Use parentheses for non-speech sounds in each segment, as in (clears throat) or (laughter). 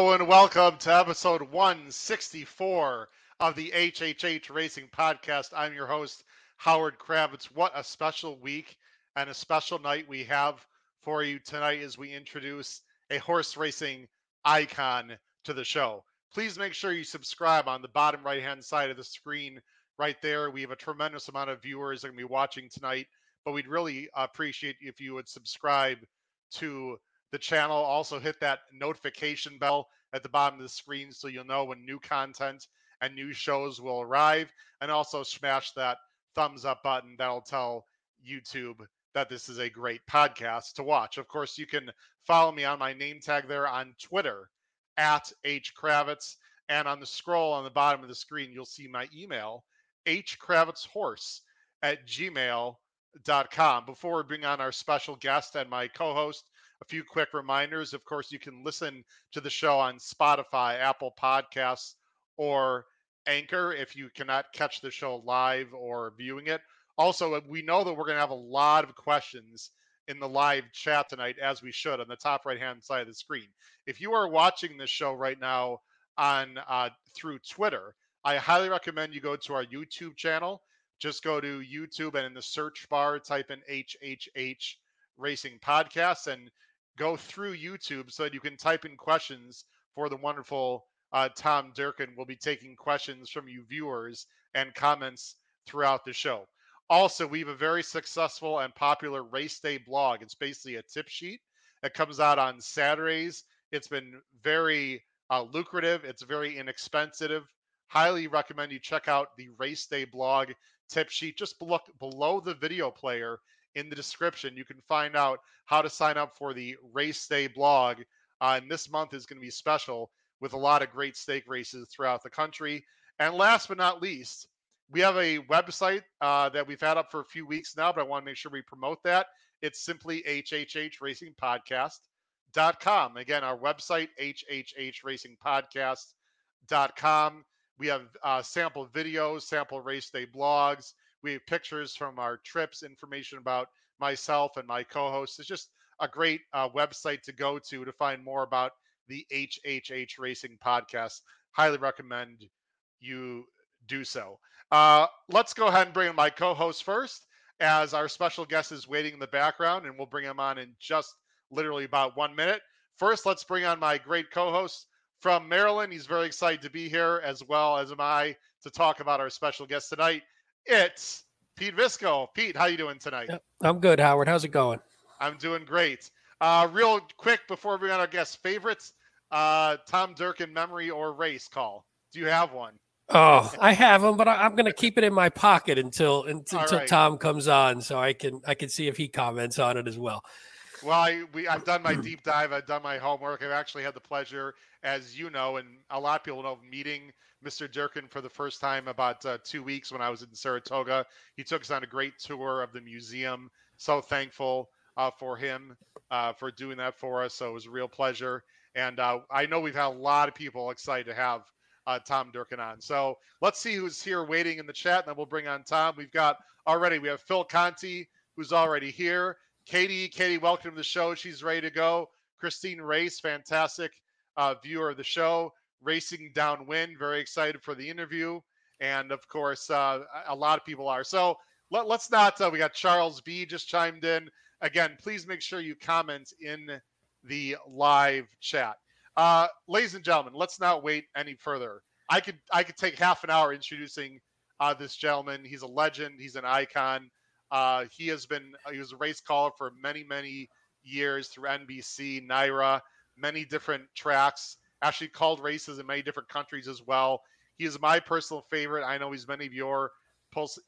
Hello and welcome to episode 164 of the HHH Racing Podcast. I'm your host, Howard Kravets. What a special week and a special night we have for you tonight as we introduce a horse racing icon to the show. Please make sure you subscribe on the bottom right hand side of the screen right there. We have a tremendous amount of viewers that are going to be watching tonight, but we'd really appreciate if you would subscribe to the channel. Also, hit that notification bell at the bottom of the screen so you'll know when new content and new shows will arrive. And also, smash that thumbs up button that'll tell YouTube that this is a great podcast to watch. Of course, you can follow me on my name tag there on Twitter at H Kravets. And on the scroll on the bottom of the screen, you'll see my email, hkravetshorse at gmail.com. Before we bring on our special guest and my co host, a few quick reminders. Of course, you can listen to the show on Spotify, Apple Podcasts, or Anchor if you cannot catch the show live or viewing it. Also, uh, we know that we're going to have a lot of questions in the live chat tonight, as we should, on the top right hand side of the screen. If you are watching this show right now on uh, through Twitter, I highly recommend you go to our YouTube channel. Just go to YouTube and in the search bar, type in HHH Racing Podcast and go through YouTube so that you can type in questions for the wonderful uh, Tom Durkin. We'll be taking questions from you viewers and comments throughout the show. Also, we have a very successful and popular race day blog. It's basically a tip sheet that comes out on Saturdays. It's been very uh, lucrative, it's very inexpensive. Highly recommend you check out the race day blog tip sheet. Just look below the video player in the description. You can find out how to sign up for the race day blog. Uh, and this month is going to be special with a lot of great stake races throughout the country. And last but not least, we have a website uh, that we've had up for a few weeks now, but I want to make sure we promote that. It's simply hhhracingpodcast.com. Again, our website, hhhracingpodcast.com. We have uh, sample videos, sample race day blogs. We have pictures from our trips, information about myself and my co hosts. It's just a great uh, website to go to to find more about the HHH Racing podcast. Highly recommend you do so. Uh, let's go ahead and bring in my co host first, as our special guest is waiting in the background, and we'll bring him on in just literally about one minute. First, let's bring on my great co host from Maryland. He's very excited to be here, as well as am I, to talk about our special guest tonight. It's Pete Visco. Pete, how you doing tonight? I'm good, Howard. How's it going? I'm doing great. Uh, real quick before we on our guest favorites, uh, Tom Durkin memory or race call. Do you have one? Oh, I have them, but I, am going to keep it in my pocket until (laughs) until, right. Tom comes on, so I can I can see if he comments on it as well. Well, I, we, I've done my deep dive. I've done my homework. I've actually had the pleasure, as you know, and a lot of people know, meeting Mr. Durkin for the first time about uh, two weeks when I was in Saratoga. He took us on a great tour of the museum. So thankful uh, for him uh, for doing that for us. So it was a real pleasure. And uh, I know we've had a lot of people excited to have uh, Tom Durkin on. So let's see who's here waiting in the chat, and then we'll bring on Tom. We've got already, we have Phil Conti, who's already here. Katie, Katie, welcome to the show. She's ready to go. Christine Race, fantastic uh, viewer of the show. Racing Downwind, very excited for the interview. And of course, uh, a lot of people are. So let, us not, uh, we got Charles B just chimed in. Again, please make sure you comment in the live chat. Uh, ladies and gentlemen, let's not wait any further. I could I could take half an hour introducing uh, this gentleman. He's a legend. He's an icon. Uh, he has been he was a race caller for many many years through NBC, NYRA, many different tracks. Actually called races in many different countries as well. He is my personal favorite. I know he's many of your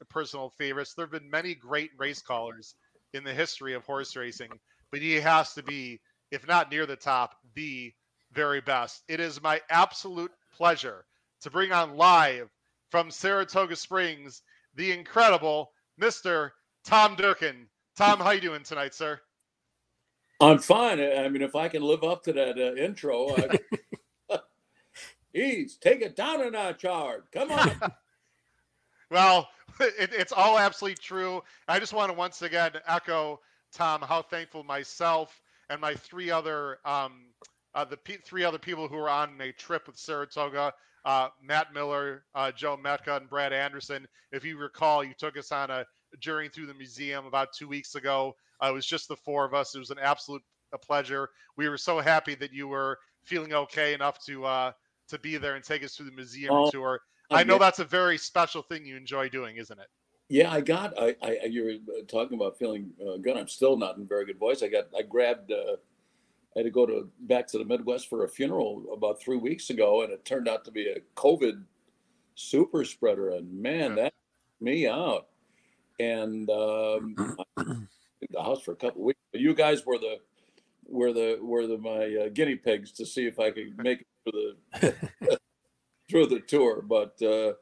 personal favorites. There have been many great race callers in the history of horse racing, but he has to be, if not near the top, the very best. It is my absolute pleasure to bring on live from Saratoga Springs the incredible Mr. Tom Durkin. Tom, how you doing tonight, sir? I'm fine. I mean, if I can live up to that uh, intro, I... (laughs) Ease, take it down a notch, Howard. Come on. (laughs) well, (laughs) it, it's all absolutely true. I just want to once again echo Tom how thankful myself and my three other um, uh, the p- three other people who were on a trip with Saratoga. Uh, Matt Miller, uh, Joe Metka, and Brad Anderson. If you recall, you took us on a journey through the museum about two weeks ago. Uh, it was just the four of us. It was an absolute a pleasure. We were so happy that you were feeling okay enough to uh, to be there and take us through the museum oh, tour. I know that's a very special thing you enjoy doing, isn't it? Yeah, I got. I, I you were talking about feeling uh, good. I'm still not in very good voice. I got. I grabbed. Uh, I had to go to back to the Midwest for a funeral about three weeks ago, and it turned out to be a COVID super spreader. And man, yeah. that me out. And um, the house for a couple weeks. You guys were the were the were the my uh, guinea pigs to see if I could make through the (laughs) through the tour. But uh,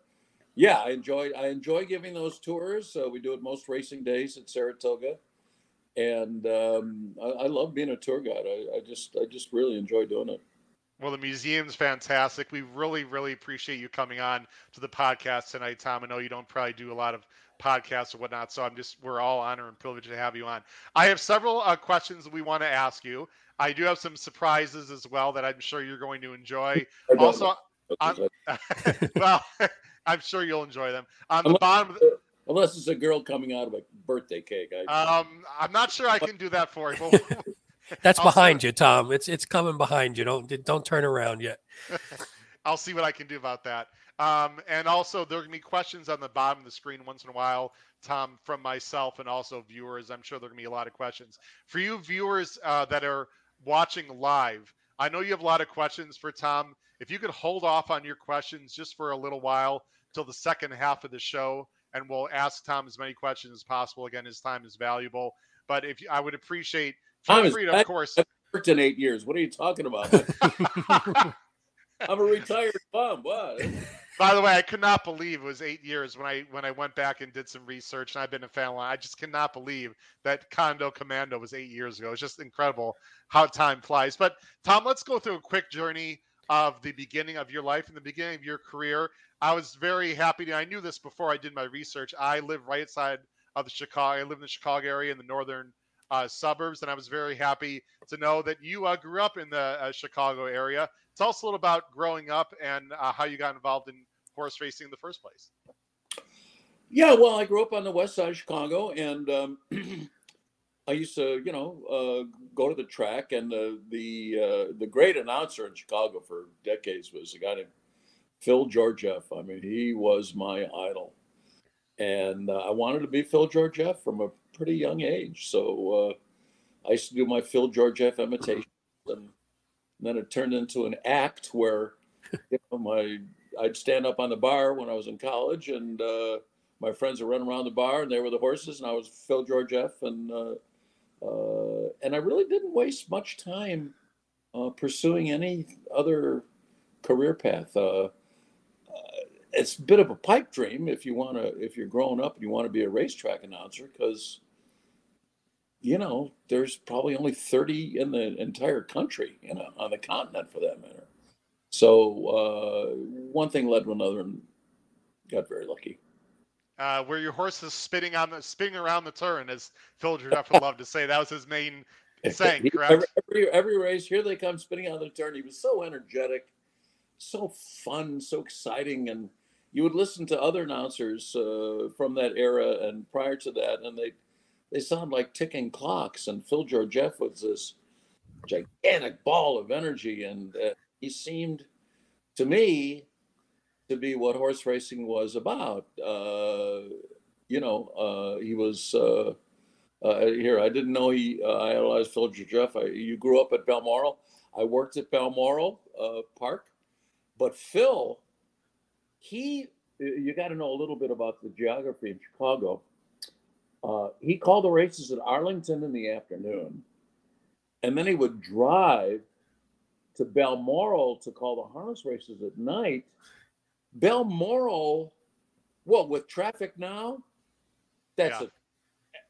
yeah, I enjoy I enjoy giving those tours. Uh, we do it most racing days at Saratoga, and um, I, I, love being a tour guide. I, I just I just really enjoy doing it. Well, the museum's fantastic. We really, really appreciate you coming on to the podcast tonight, Tom. I know you don't probably do a lot of podcasts or whatnot, so I'm just we're all honored and privileged to have you on. I have several uh, questions we want to ask you. I do have some surprises as well that I'm sure you're going to enjoy. Also, (laughs) well, (laughs) I'm sure you'll enjoy them. On unless, the bottom, the, unless it's a girl coming out of a birthday cake. I, um, I'm not sure I can do that for you. (laughs) That's I'll behind see. you, Tom. It's it's coming behind you. Don't don't turn around yet. I'll see what I can do about that. Um, and also, there are going to be questions on the bottom of the screen once in a while, Tom, from myself and also viewers. I'm sure there are going to be a lot of questions. For you viewers uh, that are watching live, I know you have a lot of questions for Tom. If you could hold off on your questions just for a little while till the second half of the show, and we'll ask Tom as many questions as possible. Again, his time is valuable. But if you, I would appreciate, feel free to, of course. I've worked in eight years. What are you talking about? (laughs) I'm a retired bum. What? By the way, I could not believe it was eight years when I when I went back and did some research, and I've been a fan. I just cannot believe that Condo Commando was eight years ago. It's just incredible how time flies. But Tom, let's go through a quick journey of the beginning of your life and the beginning of your career. I was very happy. To, I knew this before I did my research. I live right outside of the Chicago. I live in the Chicago area in the northern uh, suburbs, and I was very happy to know that you uh, grew up in the uh, Chicago area. Tell us a little about growing up and uh, how you got involved in horse racing in the first place. Yeah, well, I grew up on the west side of Chicago, and um, (clears throat) I used to, you know, uh, go to the track. And the the uh, the great announcer in Chicago for decades was a guy named Phil Georgeff. I mean, he was my idol, and uh, I wanted to be Phil Georgeff from a pretty young age. So uh, I used to do my Phil Georgeff imitation, and then it turned into an act where you know, my I'd stand up on the bar when I was in college, and uh, my friends would run around the bar, and they were the horses, and I was Phil Georgeff, and uh, uh, and I really didn't waste much time uh, pursuing any other career path. Uh, uh, it's a bit of a pipe dream if you want to, if you're growing up and you want to be a racetrack announcer, because you know there's probably only 30 in the entire country, you know, on the continent for that matter. So uh, one thing led to another, and got very lucky. Uh, where your horse is spinning on the spinning around the turn, as Phil Georgeff would love to say. That was his main (laughs) saying, correct? Every, every, every, race, here they come spinning on the turn. He was so energetic, so fun, so exciting, and you would listen to other announcers uh, from that era and prior to that, and they they sound like ticking clocks. And Phil Georgeff was this gigantic ball of energy, and uh, he seemed to me to be what horse racing was about. Uh, you know, uh, he was uh, uh here. I didn't know he. Uh, idolized Phil Jeff. I, you grew up at Balmoral. I worked at Balmoral Park, but Phil, he. You got to know a little bit about the geography in Chicago. Uh, he called the races at Arlington in the afternoon, and then he would drive to Balmoral to call the harness races at night. Balmoral, well, with traffic now, that's yeah.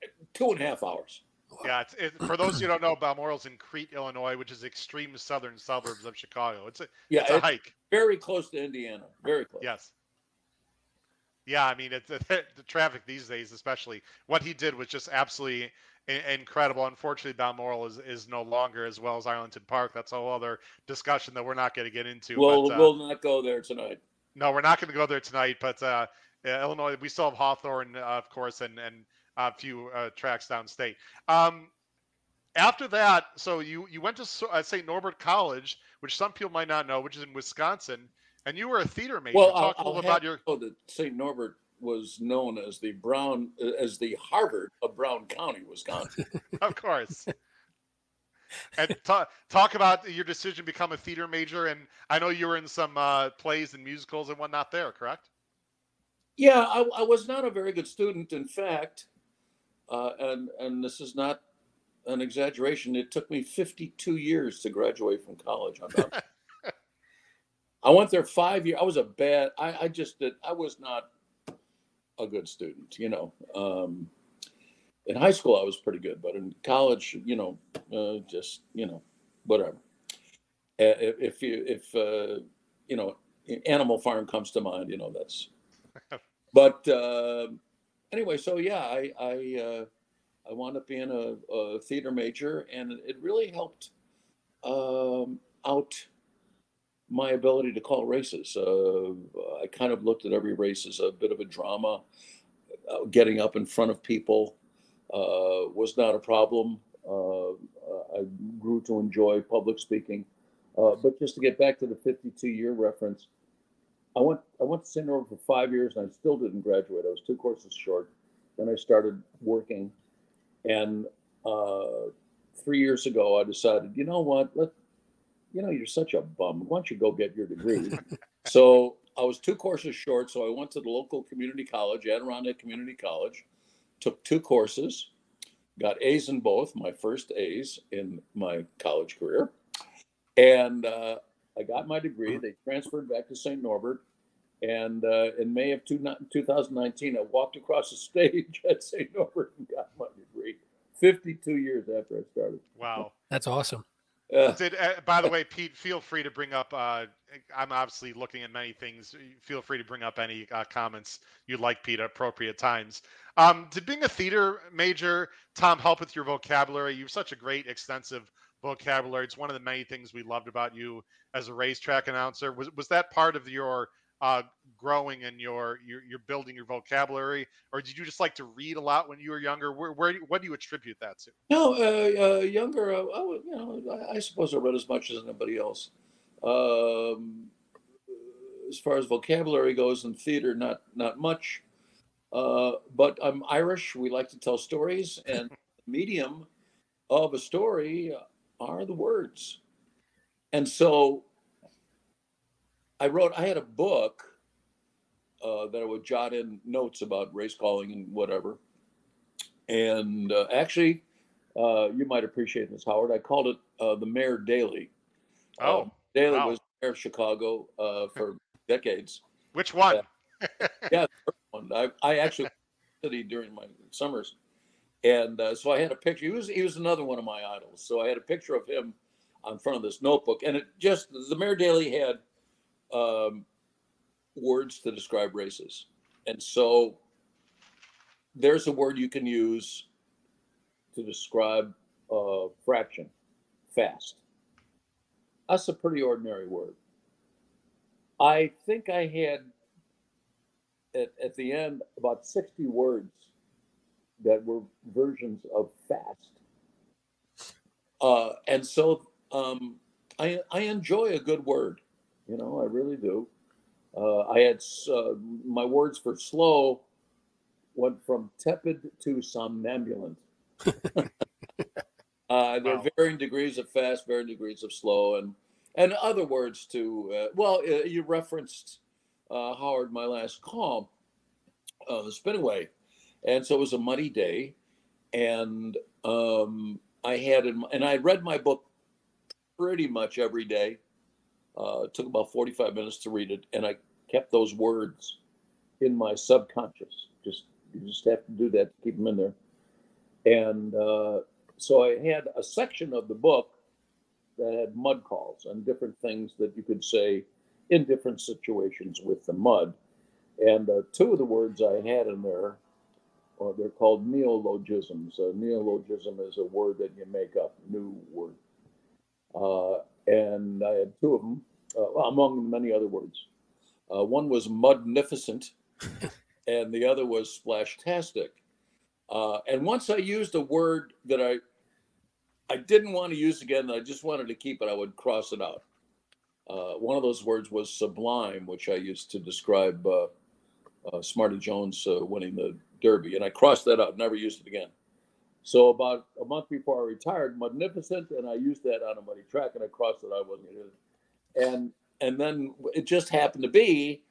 a, two and a half hours. Yeah, it's, it, for those who don't know, Balmoral's in Crete, Illinois, which is extreme southern suburbs of Chicago. It's a yeah, it's a it's hike. Very close to Indiana. Very close. Yes. Yeah, I mean, it's (laughs) the, the traffic these days, especially what he did was just absolutely incredible. Unfortunately, Balmoral is, is no longer as well as Arlington Park. That's a whole other discussion that we're not going to get into. Well, but, uh, we'll not go there tonight. No, we're not going to go there tonight. But uh, Illinois, we still have Hawthorne, uh, of course, and and a few uh, tracks downstate. Um, after that, so you you went to uh, St. Norbert College, which some people might not know, which is in Wisconsin, and you were a theater major. Well, Talk I'll, a little about your. Oh, that St. Norbert was known as the Brown as the Harvard of Brown County, Wisconsin. (laughs) of course. and talk talk about your decision to become a theater major. And I know you were in some uh, plays and musicals and whatnot there, correct? Yeah, I, I was not a very good student. In fact, uh, and and this is not an exaggeration. It took me 52 years to graduate from college. (laughs) I went there five years. I was a bad. I, I just did. I was not a good student, you know. Um, in high school, I was pretty good, but in college, you know, uh, just you know, whatever. If you if uh, you know, Animal Farm comes to mind, you know, that's. (laughs) But uh, anyway, so yeah, I I uh, I wound up being a, a theater major, and it really helped um, out my ability to call races. Uh, I kind of looked at every race as a bit of a drama. Uh, getting up in front of people uh, was not a problem. Uh, I grew to enjoy public speaking. Uh, but just to get back to the 52 year reference, I went I went to St. For five years and I still didn't graduate. I was two courses short. Then I started working, and uh, three years ago I decided, you know what, let you know, you're such a bum. Why don't you go get your degree? (laughs) so I was two courses short. So I went to the local community college, Adirondack Community College, took two courses, got A's in both, my first A's in my college career. And uh, I got my degree. They transferred back to St. Norbert. And uh, in May of two, 2019, I walked across the stage (laughs) at St. Norbert and got my degree 52 years after I started. Wow. That's awesome. Uh, Did, uh, by the way, Pete, feel free to bring up. Uh, I'm obviously looking at many things. Feel free to bring up any uh, comments you'd like, Pete, at appropriate times. Um, did being a theater major, Tom, help with your vocabulary? You have such a great, extensive vocabulary. It's one of the many things we loved about you as a racetrack announcer. Was was that part of your uh, growing and your you're, you're building your vocabulary, or did you just like to read a lot when you were younger? Where, where what do you attribute that to? No, uh, uh, younger. Uh, I, you know, I, I, suppose I read as much as anybody else. Um, as far as vocabulary goes in theater, not not much. Uh, but I'm Irish. We like to tell stories, (laughs) and the medium of a story are the words. And so I wrote, I had a book uh, that I would jot in notes about race calling and whatever. And uh, actually, uh, you might appreciate this, Howard. I called it uh, the Mayor Daley. Oh, um, Daley wow. was mayor of Chicago uh, for decades. Which one? yeah, one. I, I actually studied during my summers, and uh, so I had a picture. He was he was another one of my idols. So I had a picture of him on front of this notebook, and it just the Mayor Daley had um, words to describe races. And so there's a word you can use to describe a fraction fast. That's a pretty ordinary word. I think I had at, at the end about 60 words that were versions of fast. Uh, and so um, I, I enjoy a good word. You know, I really do. Uh, I had uh, my words for slow went from tepid to somnambulant. (laughs) uh, there are varying degrees of fast, varying degrees of slow, and and other words too. Uh, well, uh, you referenced uh, Howard, my last call, uh, the Spinaway, and so it was a muddy day, and um, I had in, and I read my book pretty much every day uh, it took about 45 minutes to read it, and I kept those words in my subconscious. Just you just have to do that to keep them in there. And uh, so I had a section of the book that had mud calls and different things that you could say in different situations with the mud. And uh, two of the words I had in there or they're called neologisms. A neologism is a word that you make up, new word. And I had two of them, uh, among many other words. Uh, one was mudnificent, (laughs) and the other was splashtastic. Uh, and once I used a word that I I didn't want to use again, I just wanted to keep it. I would cross it out. Uh, one of those words was sublime, which I used to describe uh, uh, Smarty Jones uh, winning the Derby, and I crossed that out, never used it again. So about a month before I retired, magnificent, and I used that on a muddy track, and I crossed it. I wasn't going And and then it just happened to be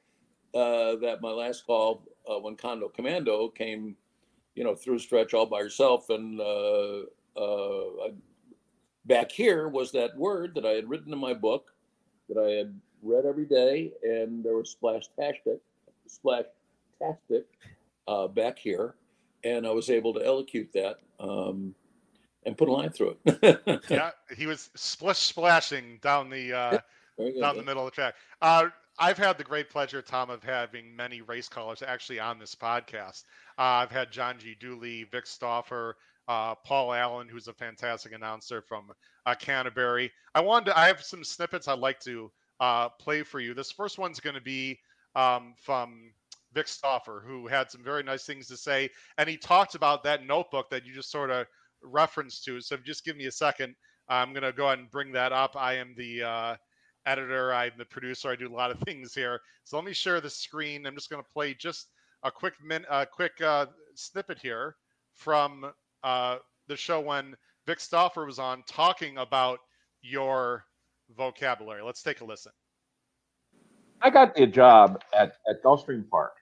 uh, that my last call uh, when Condo Commando came, you know, through stretch all by herself, and uh, uh, back here was that word that I had written in my book that I had read every day, and there was splash tastic, splash tastic uh, back here, and I was able to elocute that um, and put a line through it. (laughs) yeah, he was splish splashing down the uh, down the middle of the track. Uh, I've had the great pleasure, Tom, of having many race callers actually on this podcast. Uh, I've had John G. Dooley, Vic Stauffer, uh, Paul Allen, who's a fantastic announcer from uh, Canterbury. I wanted to, I have some snippets I'd like to uh, play for you. This first one's going to be um, from Vic Stauffer, who had some very nice things to say, and he talked about that notebook that you just sort of referenced to. So just give me a second. I'm going to go ahead and bring that up. I am the uh, editor. I'm the producer. I do a lot of (laughs) things here. So let me share the screen. I'm just going to play just a quick min, a quick uh, snippet here from uh, the show when Vic Stauffer was on talking about your vocabulary. Let's take a listen. I got the job at, at Gulfstream Park.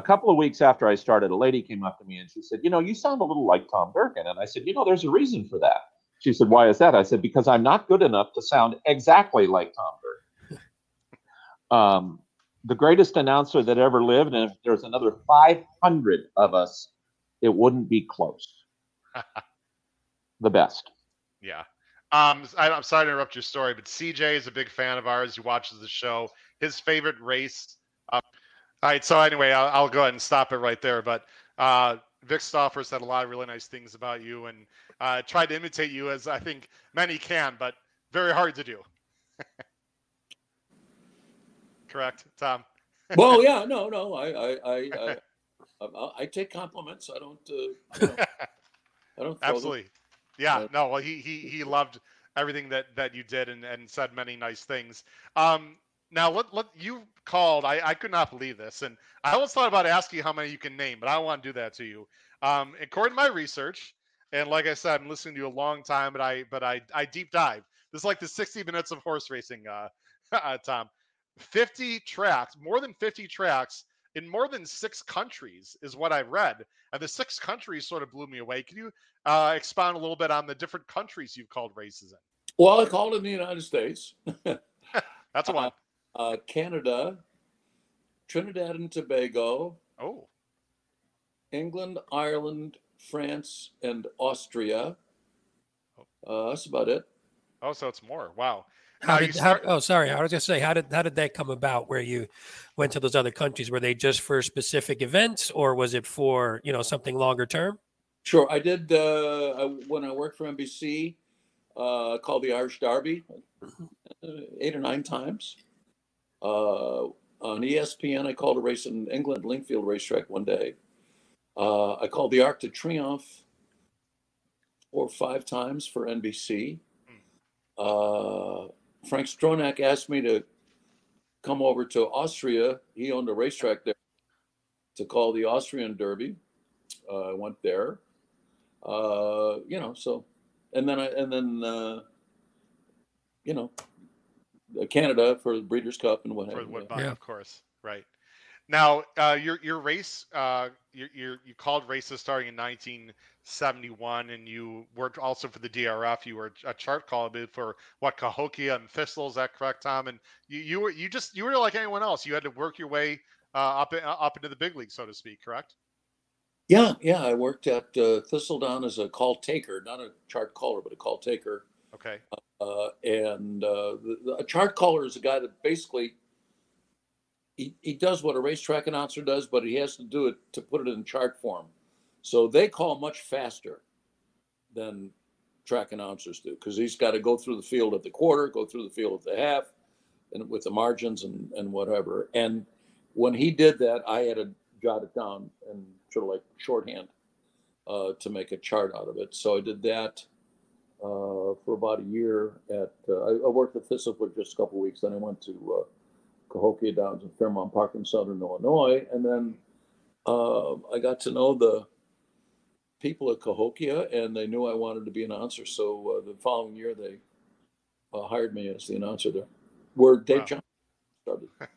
A couple of weeks after I started, a lady came up to me and she said, You know, you sound a little like Tom Durkin. And I said, You know, there's a reason for that. She said, Why is that? I said, Because I'm not good enough to sound exactly like Tom Durkin. um, the greatest announcer that ever lived, and if there's another 500 of us, it wouldn't be close. (laughs) the best. Yeah. Um, I, am sorry to interrupt your story, but CJ is a big fan of ours. He watches the show. His favorite race. All right. So anyway, I'll, I'll, go ahead and stop it right there. But uh, Vic Stauffer said a lot of really nice things about you and uh, tried to imitate you, as I think many can, but very hard to do. (laughs) Correct, Tom. well, yeah, (laughs) no, no, I, I, I, I, I, I take compliments. I don't. Uh, (laughs) I don't, I don't Absolutely. Them. Yeah. Uh, no. Well, he he he loved everything that that you did and and said many nice things. Um. Now, let, let you called. I, I could not believe this, and I always thought about asking you how many you can name, but I don't want to do that to you. Um, according to my research, and like I said, I'm listening to you a long time, but I but I I deep dive. This is like the 60 minutes of horse racing, uh, (laughs) uh, Tom. 50 tracks, more than 50 tracks in more than six countries, is what I read. And the six countries sort of blew me away. Can you uh, expound a little bit on the different countries you've called races in? Well, I called in the United States. (laughs) (laughs) That's a one. Uh, Canada, Trinidad and Tobago. Oh. England, Ireland, France, and Austria. Oh. Uh, that's about it. Oh, so it's more. Wow. How did start- how, oh sorry I was just to say how did how did that come about where you went to those other countries were they just for specific events or was it for you know something longer term? Sure, I did uh, I, when I worked for NBC. Uh, called the Irish Derby uh, eight or nine times. Uh, on ESPN, I called a race in England, Lingfield Racetrack one day. Uh, I called the Arc de Triomphe four or five times for NBC. Hmm. Uh, Frank Stronach asked me to come over to Austria. He owned a racetrack there to call the Austrian Derby. Uh, I went there. Uh, you know, so and then I and then uh, you know Canada for the Breeders' Cup and what have you. Yeah. Of course, right. Now, uh, your your race, uh, your, your you called races starting in 1971, and you worked also for the DRF. You were a chart caller for what Cahokia and Thistle. Is that correct, Tom? And you you were you just you were like anyone else. You had to work your way uh, up uh, up into the big league, so to speak. Correct? Yeah, yeah. I worked at uh, Thistledown as a call taker, not a chart caller, but a call taker. Okay. Uh, and uh, the, a chart caller is a guy that basically he, he does what a racetrack announcer does, but he has to do it to put it in chart form. So they call much faster than track announcers do because he's got to go through the field at the quarter, go through the field at the half, and with the margins and, and whatever. And when he did that, I had to jot it down and sort of like shorthand uh, to make a chart out of it. So I did that uh, for about a year. At uh, I, I worked at Thistle for just a couple of weeks. Then I went to uh, Cahokia Downs in Fairmount Park in Southern Illinois, and then uh, I got to know the people at Cahokia, and they knew I wanted to be an announcer. So uh, the following year, they uh, hired me as the announcer there, where Dave Wow. Johnson started. (laughs)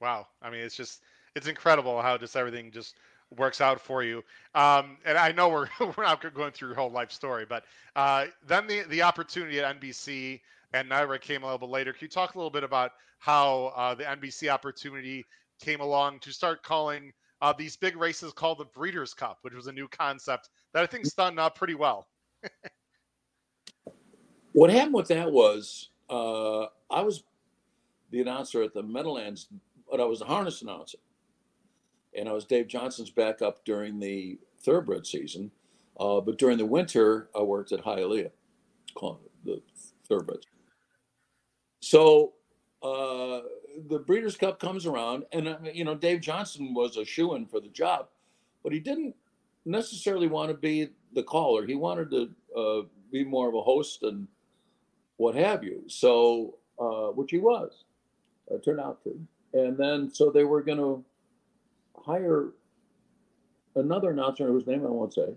Wow. I mean, it's just it's incredible how just everything just works out for you. Um, and I know we're (laughs) we're not going through your whole life story, but uh, then the the opportunity at NBC and NYRA came a little bit later. Can you talk a little bit about how uh, the NBC opportunity came along to start calling uh, these big races called the Breeders' Cup, which was a new concept that I think's done uh, pretty well. (laughs) What happened with that was uh, I was the announcer at the Meadowlands, but I was the harness announcer, and I was Dave Johnson's backup during the thoroughbred season. Uh, but during the winter, I worked at Hialeah, the thoroughbreds. So uh, the Breeders' Cup comes around, and uh, you know Dave Johnson was a shoe in for the job, but he didn't necessarily want to be the caller. He wanted to uh, be more of a host and what have you. So, uh, which he was, turned out to. And then, so they were going to hire another announcer whose name I won't say.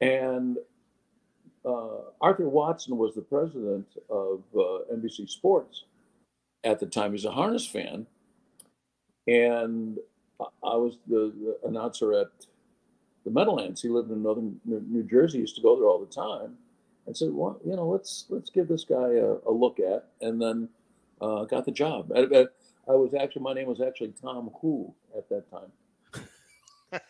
And uh, Arthur Watson was the president of uh, NBC Sports at the time. He's a harness fan. And I- was the, the announcer at the Meadowlands. He lived in northern New Jersey. He used to go there all the time. And said, well, you know, let's let's give this guy a, a look at, and then uh, got the job. I, I, I was actually my name was actually Tom Who at that time. (laughs)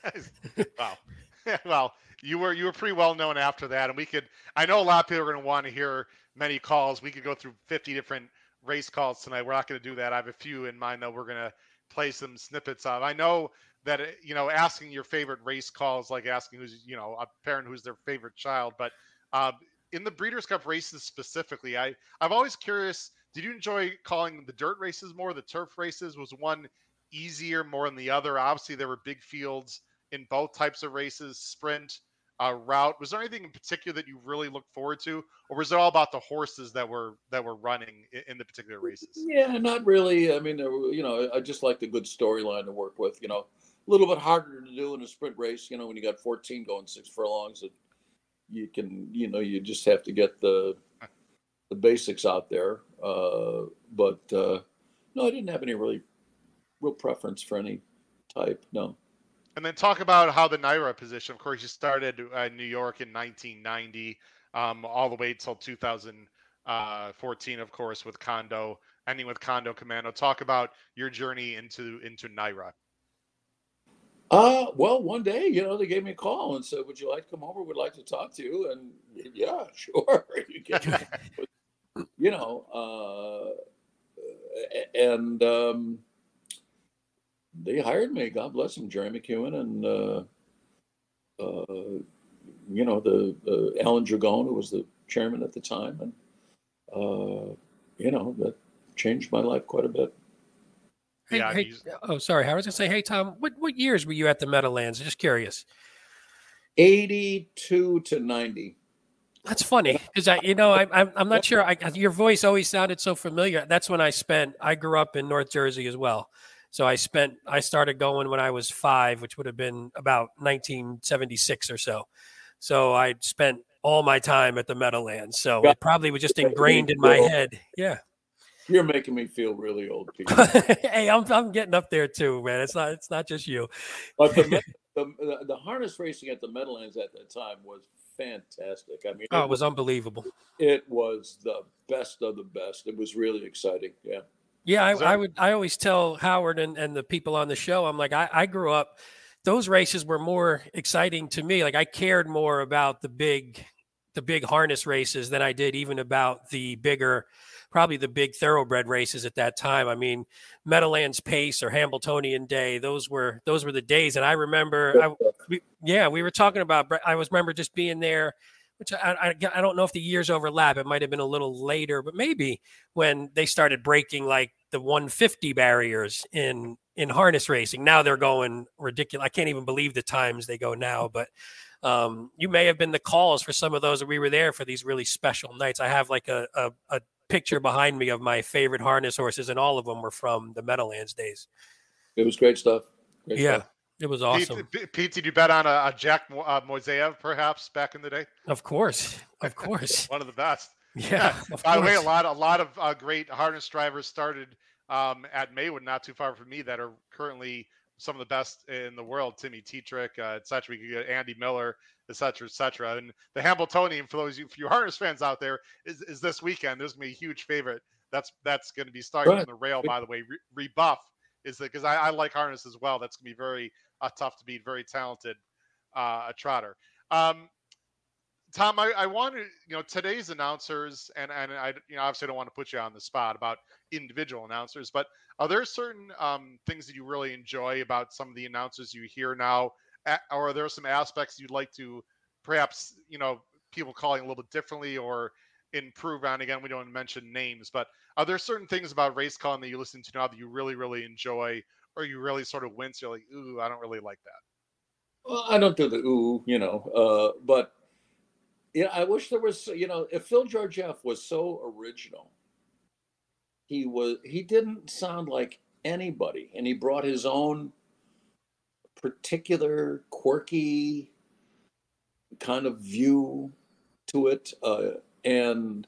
wow. (laughs) well, you were you were pretty well known after that, and we could. I know a lot of people are going to want to hear many calls. We could go through fifty different race calls tonight. We're not going to do that. I have a few in mind that we're going to play some snippets of. I know that uh, you know asking your favorite race calls like asking who's you know a parent who's their favorite child, but um, in the Breeders' Cup races specifically, I I'm always curious. Did you enjoy calling the dirt races more? The turf races was one easier more than the other. Obviously, there were big fields in both types of races, sprint, uh, route. Was there anything in particular that you really looked forward to, or was it all about the horses that were that were running in, in the particular races? Yeah, not really. I mean, you know, I just liked a good storyline to work with. You know, a little bit harder to do in a sprint race. You know, when you got 14 going six furlongs, it, you can, you know, you just have to get the the basics out there. Uh, but uh, no, I didn't have any really real preference for any type. No. And then talk about how the NYRA position. Of course, you started uh, in New York in 1990, um, all the way till 2014, of course, with Condo, ending with Condo Commando. Talk about your journey into into NYRA. Uh, well, one day, you know, they gave me a call and said, "Would you like to come over? We'd like to talk to you." And yeah, (laughs) sure. you, get, (laughs) you know, uh, and um, they hired me. God bless them, Jerry McEwen and uh, uh, you know the uh, Alan Dragone, who was the chairman at the time, and uh, you know that changed my life quite a bit. Hey, Yeah, hey, oh, sorry. I was gonna say, hey Tom, what what years were you at the Meadowlands? Just curious. Eighty-two to ninety. That's funny because I, you know, I, I'm I'm not sure. I, your voice always sounded so familiar. That's when I spent. I grew up in North Jersey as well, so I spent. I started going when I was five, which would have been about 1976 or so. So I spent all my time at the Meadowlands. So it probably was just ingrained in my head. Yeah. You're making me feel really old, (laughs) Pete. hey, I'm I'm getting up there too, man. It's not it's not just you. But the, (laughs) the, the the harness racing at the Meadowlands at that time was fantastic. I mean, Oh, it was unbelievable. it was the best of the best. It was really exciting. Yeah. Yeah, I, I would. I always tell Howard and, and the people on the show, I'm like, I, I grew up. Those races were more exciting to me. Like I cared more about the big, the big harness races than I did even about the bigger, probably the big thoroughbred races at that time. I mean, Meadowlands Pace or Hambletonian Day, those were those were the days. And I remember, I, we, yeah, we were talking about. I was remember just being there which I, I, I, don't know if the years overlap. It might have been a little later, but maybe when they started breaking like the 150 barriers in in harness racing. Now they're going ridiculous. I can't even believe the times they go now. But um, you may have been the calls for some of those. That we were there for these really special nights. I have like a, a, a picture behind me of my favorite harness horses, and all of them were from the Meadowlands days. It was great stuff. Great yeah. Stuff. It was awesome. Pete, Pete, did you bet on a, a Jack uh, Moiseyev perhaps back in the day? Of course, of course. (laughs) One of the best. Yeah. By the way, a lot, a lot of uh, great harness drivers started um, at Maywood, not too far from me, that are currently some of the best in the world. Timmy Tetrick, uh, et cetera. We could get Andy Miller, et cetera, et cetera. And the Hambletonian, for those you, for you harness fans out there, is, is this weekend. There's gonna be a huge favorite. That's that's going to be starting on the rail, by the way. Re- rebuff is that because I, I, like harness as well. That's gonna be very uh, tough to beat, very talented uh, a trotter. Um, Tom, I, I wanted you know today's announcers, and and I you know obviously don't want to put you on the spot about individual announcers, but are there certain um, things that you really enjoy about some of the announcers you hear now, or are there some aspects you'd like to perhaps you know people calling a little bit differently or improve on? Again, we don't mention names, but are there certain things about race calling that you listen to now that you really really enjoy, or you really sort of wince? You're like, ooh, I don't really like that. Well, I don't do the ooh, you know, uh, but yeah, I wish there was, you know, if Phil Georgeff was so original, he was he didn't sound like anybody, and he brought his own particular quirky kind of view to it, uh, and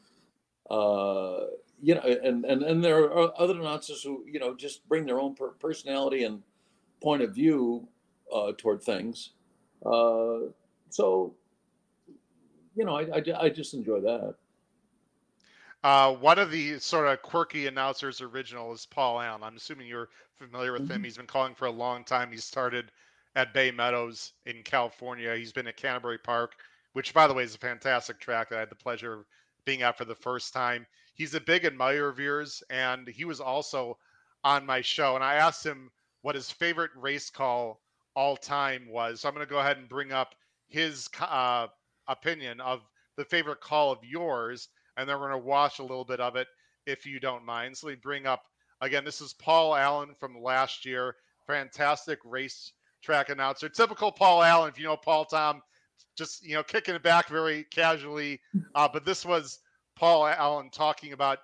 uh, you know, and and and there are other announcers who you know just bring their own per- personality and point of view uh, toward things. Uh, so, you know, I, I, I just enjoy that. Uh, one of the sort of quirky announcers original is Paul Allen. I'm assuming you're familiar with mm-hmm. him. He's been calling for a long time. He started at Bay Meadows in California. He's been at Canterbury Park, which, by the way, is a fantastic track that I had the pleasure of being at for the first time. He's a big admirer of yours, and he was also on my show. And I asked him what his favorite race call all time was. So I'm going to go ahead and bring up his uh, opinion of the favorite call of yours, and then we're going to watch a little bit of it if you don't mind. So we bring up again. This is Paul Allen from last year. Fantastic race track announcer. Typical Paul Allen. If you know Paul Tom, just you know kicking it back very casually. (laughs) Uh, but this was Paul Allen talking about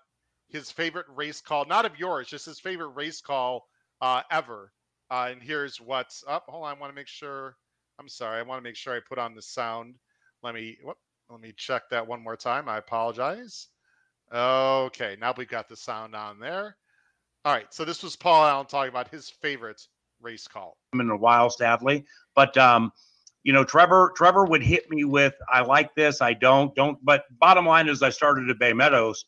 his favorite race call, not of yours, just his favorite race call uh, ever. Uh, and here's what's up. Hold on, I want to make sure. I'm sorry, I want to make sure I put on the sound. Let me whoop, let me check that one more time. I apologize. Okay, now we've got the sound on there. All right, so this was Paul Allen talking about his favorite race call. I'm in a while, sadly, but um, you know, Trevor Trevor would hit me with, "I like this, I don't, don't." But bottom line is, I started at Bay Meadows,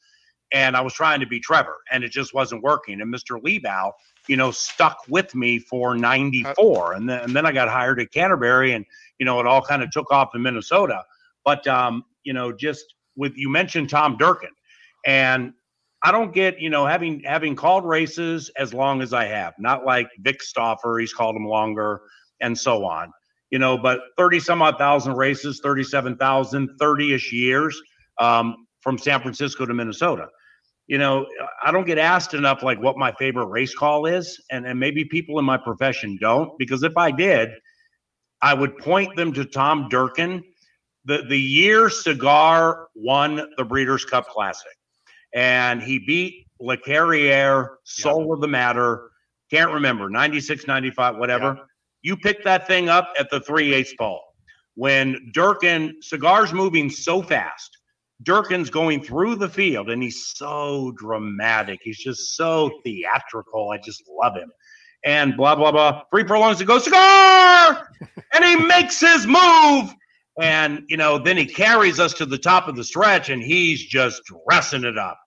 and I was trying to be Trevor, and it just wasn't working. And Mr. Liebau, you know, stuck with me for '94, and then and then I got hired at Canterbury, and you know, it all kind of took off in Minnesota. But um, you know, just with you mentioned Tom Durkin, and I don't get, you know, having having called races as long as I have, not like Vic Stauffer, he's called them longer, and so on you know, but 30 some odd thousand races, 37,000, 30 ish years um, from San Francisco to Minnesota. You know, I don't get asked enough like what my favorite race call is. And, and maybe people in my profession don't, because if I did, I would point them to Tom Durkin. The, the year Cigar won the Breeders' Cup Classic, and he beat L'Carriere, Soul yeah. of the Matter, can't remember, 96, 95, whatever. Yeah you pick that thing up at the 3 8 ball. When Durkin, Cigar's moving so fast, Durkin's going through the field and he's so dramatic. He's just so theatrical. I just love him. And blah, blah, blah. Free furlongs to go, Cigar! and he makes his move. And, you know, then he carries us to the top of the stretch and he's just dressing it up.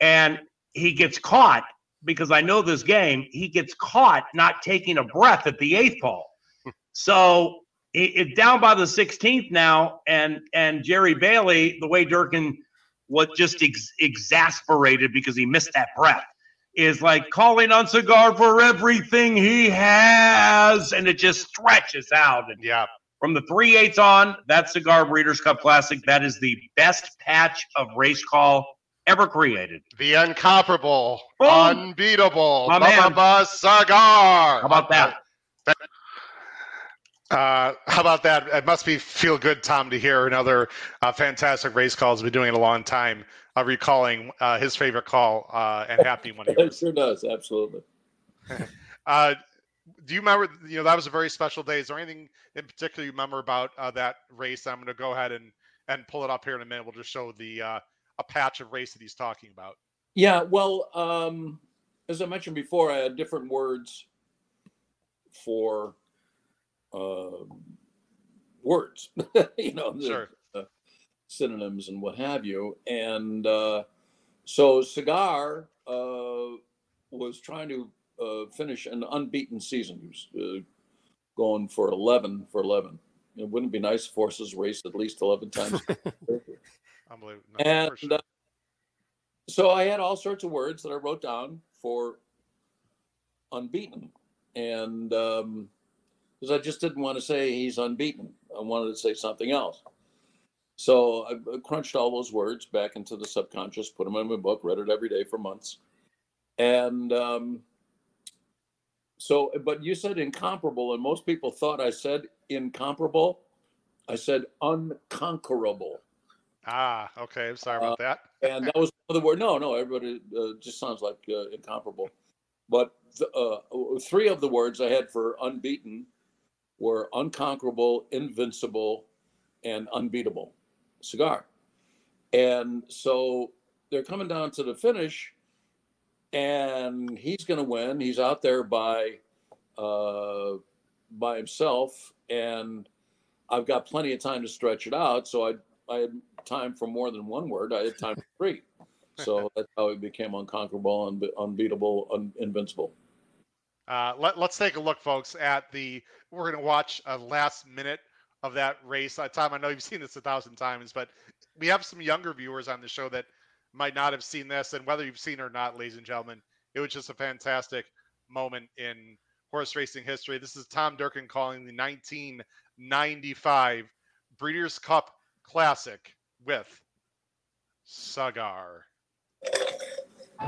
And he gets caught because I know this game, he gets caught not taking a breath at the eighth ball. (laughs) So it, it down by the 16th now, and and Jerry Bailey, the way Durkin was just ex- exasperated because he missed that breath, is like calling on Cigar for everything he has, and it just stretches out. And Yeah. from the three eights on, that Cigar Breeders' Cup Classic, that is the best patch of race call ever created. The incomparable, Boom. unbeatable, My Bubba. Cigar. How about that? Uh, how about that? It must be feel good, Tom, to hear another uh, fantastic race call. He's been doing it a long time, uh, recalling uh, his favorite call uh, and happy when he (laughs) It sure does, absolutely. (laughs) Uh, do you remember? You know that was a very special day. Is there anything in particular you remember about uh, that race? I'm going to go ahead and and pull it up here in a minute. We'll just show the uh, a patch of race that he's talking about. Yeah, well, um, as I mentioned before, I had different words for uh, words, (laughs) you know, the, Sure. uh, synonyms and what have you. And uh, so Cigar uh, was trying to uh, finish an unbeaten season. He was uh, going for 11 for 11. It wouldn't be nice if horses raced at least 11 times. (laughs) Unbelievable. No, and sure. uh, so I had all sorts of words that I wrote down for unbeaten, and because I just didn't want to say he's unbeaten, I wanted to say something else. So I crunched all those words back into the subconscious, put them in my book, read it every day for months, and um, so. But you said incomparable, and most people thought I said incomparable. I said unconquerable. ah, okay. I'm sorry about that. and that was the word. No, no, everybody uh, just sounds like uh, incomparable. But th- uh, three of the words I had for unbeaten were unconquerable, invincible, and unbeatable. Cigar, and so they're coming down to the finish, and he's going to win. He's out there by uh, by himself, and I've got plenty of time to stretch it out. So I I had time for more than one word. I had time for three. So (laughs) that's how he became unconquerable, unbe- unbeatable, un- invincible. Uh, let, let's take a look, folks, at the. We're going to watch a last minute of that race. Uh, Tom, I know you've (laughs) seen this a thousand times, but we have some younger viewers on the show that might not have seen this. And whether you've seen it or not, ladies and gentlemen, it was just a fantastic moment in horse racing history. This is Tom Durkin calling the 1995 Breeders' Cup Classic with Cigar.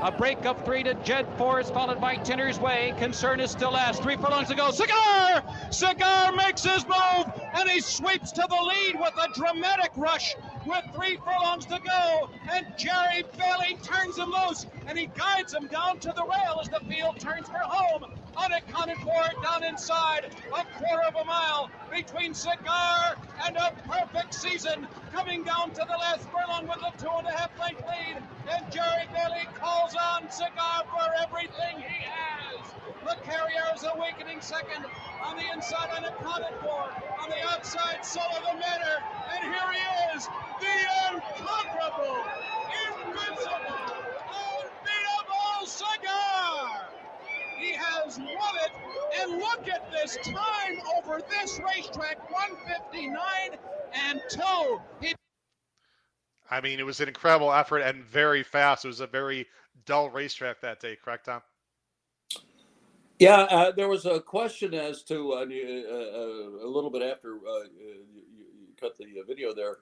A break of three to Jed Forrest, followed by Tinner's Way. Concern is still last. Three furlongs to go. Cigar! Cigar makes his move, and he sweeps to the lead with a dramatic rush with three furlongs to go. And Jerry Bailey turns him loose, and he guides him down to the rail as the field turns for home. Unaccounted for down inside, a quarter of a mile between Cigar and a perfect season. Coming down to the last furlong with a two and a half length lead. And Jerry Bailey calls on Cigar for everything he has. L'Carriere is awakening second on the inside, unaccounted for. On the outside, the manor. And here he is, the unconquerable, invincible, unbeatable Cigar. He has won it, and look at this time over this racetrack 159 and 2. He I mean, it was an incredible effort and very fast. It was a very dull racetrack that day, correct, Tom? Yeah, uh, there was a question as to uh, uh, uh, a little bit after uh, you, you cut the uh, video there.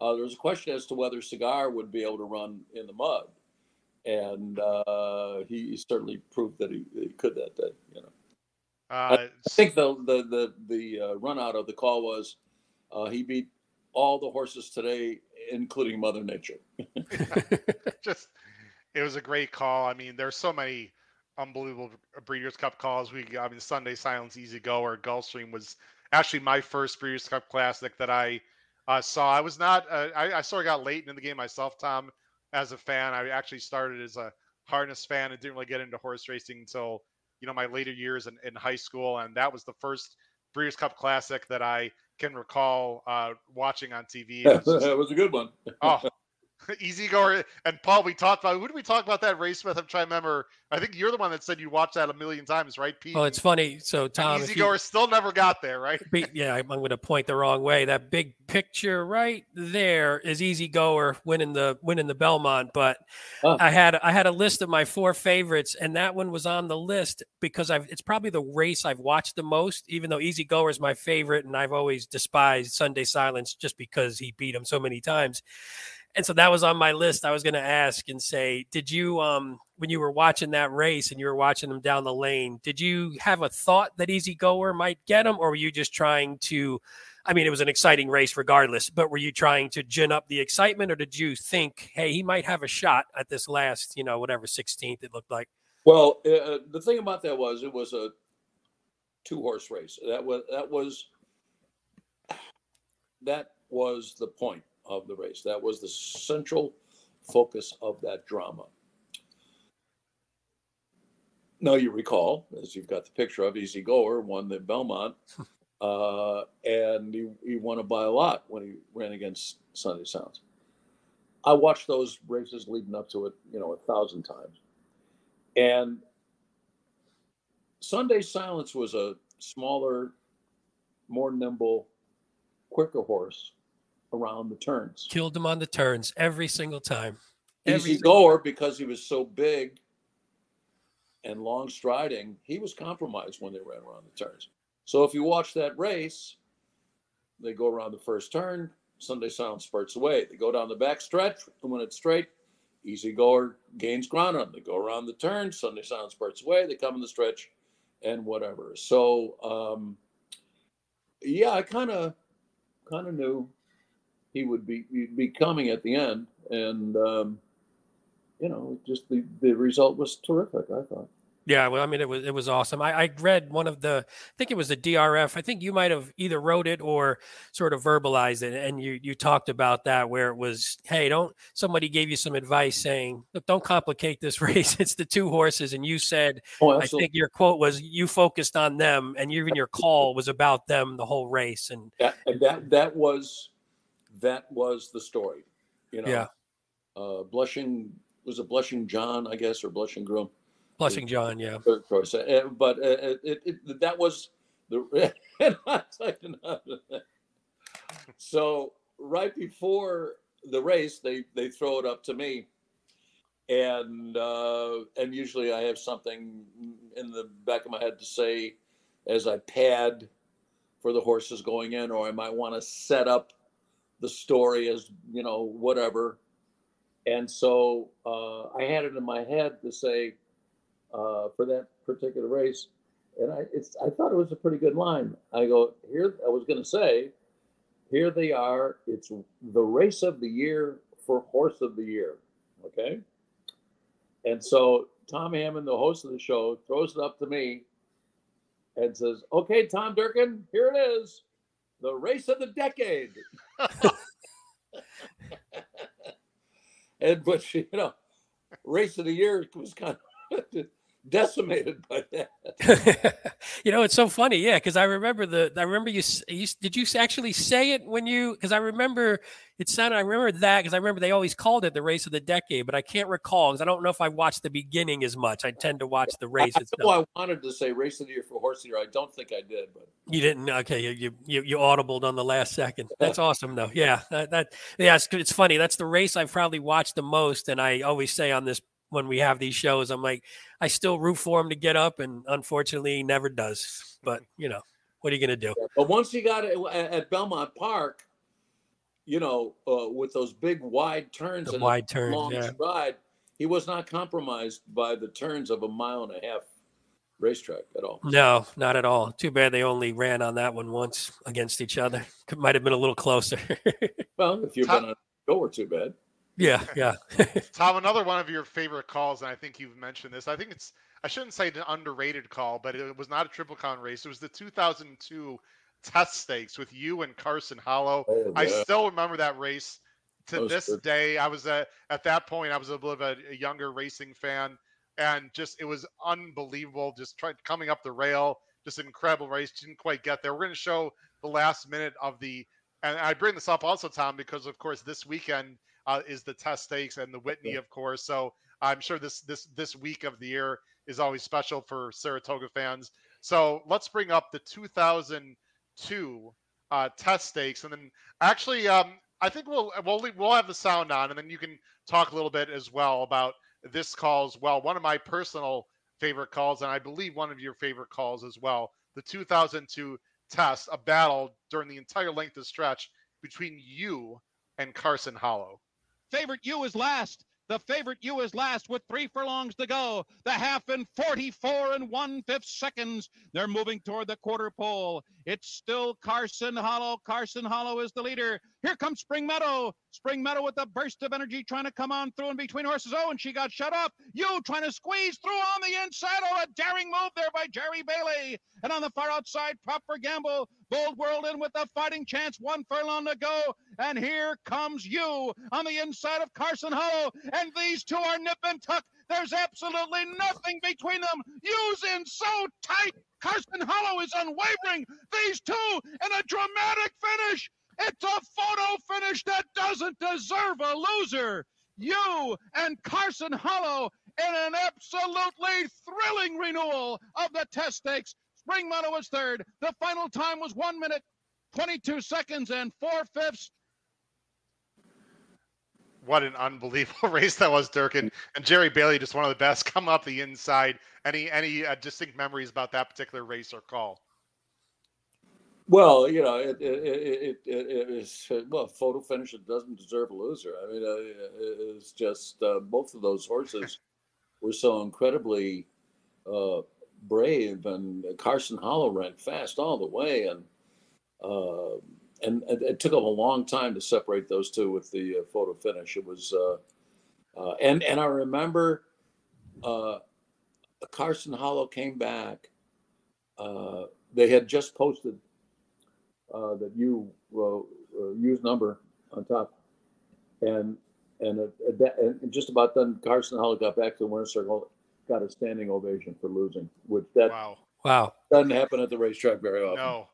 Uh, there was a question as to whether Cigar would be able to run in the mud, and uh, he certainly proved that he, he could that day. You know, Uh, I think the the the the uh, run out of the call was uh, he beat all the horses today, including Mother Nature. (laughs) (laughs) just it was a great call. I mean, there's so many unbelievable Breeders' Cup calls. We, I mean, Sunday Silence, Easy Goer Gulfstream was actually my first Breeders' Cup Classic that I uh, saw. I was not, uh, I, I sort of got late into the game myself, Tom, as a fan. I actually started as a harness fan and didn't really get into horse racing until you know my later years in, in high school, and that was the first Breeders' Cup Classic that I can recall uh, watching on TV. It was (laughs) just- that was a good one. oh, (laughs) Easy goer. And Paul, we talked about who did we talk about that race with? I'm trying to remember. I think you're the one that said you watched that a million times, right, Pete? Well, it's funny. So Tom, Easy goer still never got there, right? yeah, I'm going to point the wrong way. That big picture right there is Easy Goer winning the winning the Belmont. But huh. I had I had a list of my four favorites, and that one was on the list because I've it's probably the race I've watched the most. Even though Easy Goer is my favorite, and I've always despised Sunday Silence just because he beat him so many times and so that was on my list. I was going to ask and say, did you, um, when you were watching that race and you were watching them down the lane, did you have a thought that Easy Goer might get him, or were you just trying to? I mean, it was an exciting race regardless, but were you trying to gin up the excitement, or did you think, hey, he might have a shot at this last, you know, whatever 16th it looked like? Well, uh, uh, the thing about that was it was a two horse race. That was that was that was the point of the race. That was the central focus of that drama. Now you recall, as you've got the picture of, Easy Goer won the Belmont, (laughs) uh, and he, he won it by a lot when he ran against Sunday Silence. I watched those races leading up to it, you know, a thousand times. And Sunday Silence was a smaller, more nimble, quicker horse around the turns. Killed him on the turns every single time. Every Easy goer because he was so big and long striding, he was compromised when they ran around the turns. So if you watch that race, they go around the first turn, Sunday Silence spurts away. They go down the back stretch, and when it's straight, Easy Goer gains ground on them. They go around the turn, Sunday Silence spurts away, they come in the stretch, and whatever. So um, yeah, I kind of kind of knew he would be be coming at the end, and um, you know, just the the result was terrific. I thought. Yeah, well, I mean, it was it was awesome. I, I read one of the, I think it was the DRF. I think you might have either wrote it or sort of verbalized it, and you you talked about that where it was, hey, don't somebody gave you some advice saying, look, don't complicate this (laughs) race. It's the two horses, and you said, oh, I think your quote was, you focused on them, and even your call was about them the whole race, and that and that that was that was the story. You know, yeah. Uh, blushing was a blushing John, I guess, or blushing groom. Blushing John, yeah. Choice. Uh, but uh, it, it, it, that was the. (laughs) (laughs) so right before the race, they they throw it up to me, and uh, and usually I have something in the back of my head to say as I pad for the horses going in, or I might want to set up the story as you know whatever. And so uh, i had it in my head to say uh, for that particular race and I, it's, I thought it was a pretty good line. I go here i was going to say here they are it's the race of the year for horse of the year okay? And so tom hammond the host of the show throws it up to me and says okay tom durkin here it is the race of the decade. (laughs) and but you know, race of the year was kind of decimated by that. (laughs) you know, it's so funny, yeah, because I remember the I remember you, you did you actually say it when you because I remember it sounded I remember that because I remember they always called it the race of the decade, but I can't recall because I don't know if I watched the beginning as much. I tend to watch the race. I, itself. I wanted to say race of the year for horse year. I don't think I did, but you didn't. Okay, you you you audibled on the last second. (laughs) That's awesome though. Yeah, that, that yeah, it's, it's funny. That's the race I've probably watched the most, and I always say on this when we have these shows. I'm like, I still root for him to get up, and unfortunately, he never does. But you know, what are you going to do? But once he got it at Belmont Park, you know, uh, with those big wide turns the and wide turn, long yeah. stride, he was not compromised by the turns of a mile and a half racetrack at all. No, not at all. Too bad they only ran on that one once against each other. Might have been a little closer. (laughs) well, if you've been on go, or too bad. Yeah, yeah. (laughs) Tom, another one of your favorite calls, and I think you've mentioned this. I think it's I shouldn't say an underrated call, but it was not a triple crown race. It was the 2002 Test Stakes with you and Carson Hollow. Oh, yeah. I still remember that race to this good. day. I was at at that point I was a little bit of a, a younger racing fan, and just it was unbelievable. Just trying coming up the rail, just an incredible race. Didn't quite get there. We're going to show the last minute of the, and I bring this up also, Tom, because of course this weekend uh, is the Test Stakes and the Whitney, of course. So I'm sure this this this week of the year is always special for Saratoga fans. So let's bring up the 2002 uh, Test Stakes, and then actually, um, I think we'll we'll we'll have the sound on, and then you can talk a little bit as well about this call as well. One of my personal favorite calls, and I believe one of your favorite calls as well. The 2002 Test, a battle during the entire length of stretch between you and Carson Hollow. Favorite you is last. The favorite you is last with three furlongs to go. The half in 44 and one fifth seconds. They're moving toward the quarter pole. It's still Carson Hollow. Carson Hollow is the leader. Here comes Spring Meadow. Spring Meadow with a burst of energy trying to come on through and between horses. Oh, and she got shut up. You trying to squeeze through on the inside. Oh, a daring move there by Jerry Bailey. And on the far outside, Proper Gamble. Bold World in with a fighting chance. One furlong to go. And here comes you on the inside of Carson Hollow. And these two are nip and tuck. There's absolutely nothing between them. Use in so tight. Carson Hollow is unwavering. These two in a dramatic finish. It's a photo finish that doesn't deserve a loser. You and Carson Hollow in an absolutely thrilling renewal of the test stakes. Spring Meadow was third. The final time was one minute, 22 seconds, and four fifths. What an unbelievable (laughs) race that was, Durkin. And Jerry Bailey, just one of the best, come up the inside. Any any uh, distinct memories about that particular race or call? Well, you know, it it it, it, is well photo finish. Doesn't deserve a loser. I mean, uh, it's just uh, both of those horses were so incredibly uh, brave, and Carson Hollow ran fast all the way, and uh, and it, it, took them a long time to separate those two with the uh, photo finish. It was, uh, and and I remember Carson Hollow came back. they had just posted that you will uh, use number on top, and and, and just about then Carson Hollow got back to the winner's circle, got a standing ovation for losing, which that wow wow doesn't happen at the racetrack very often. No,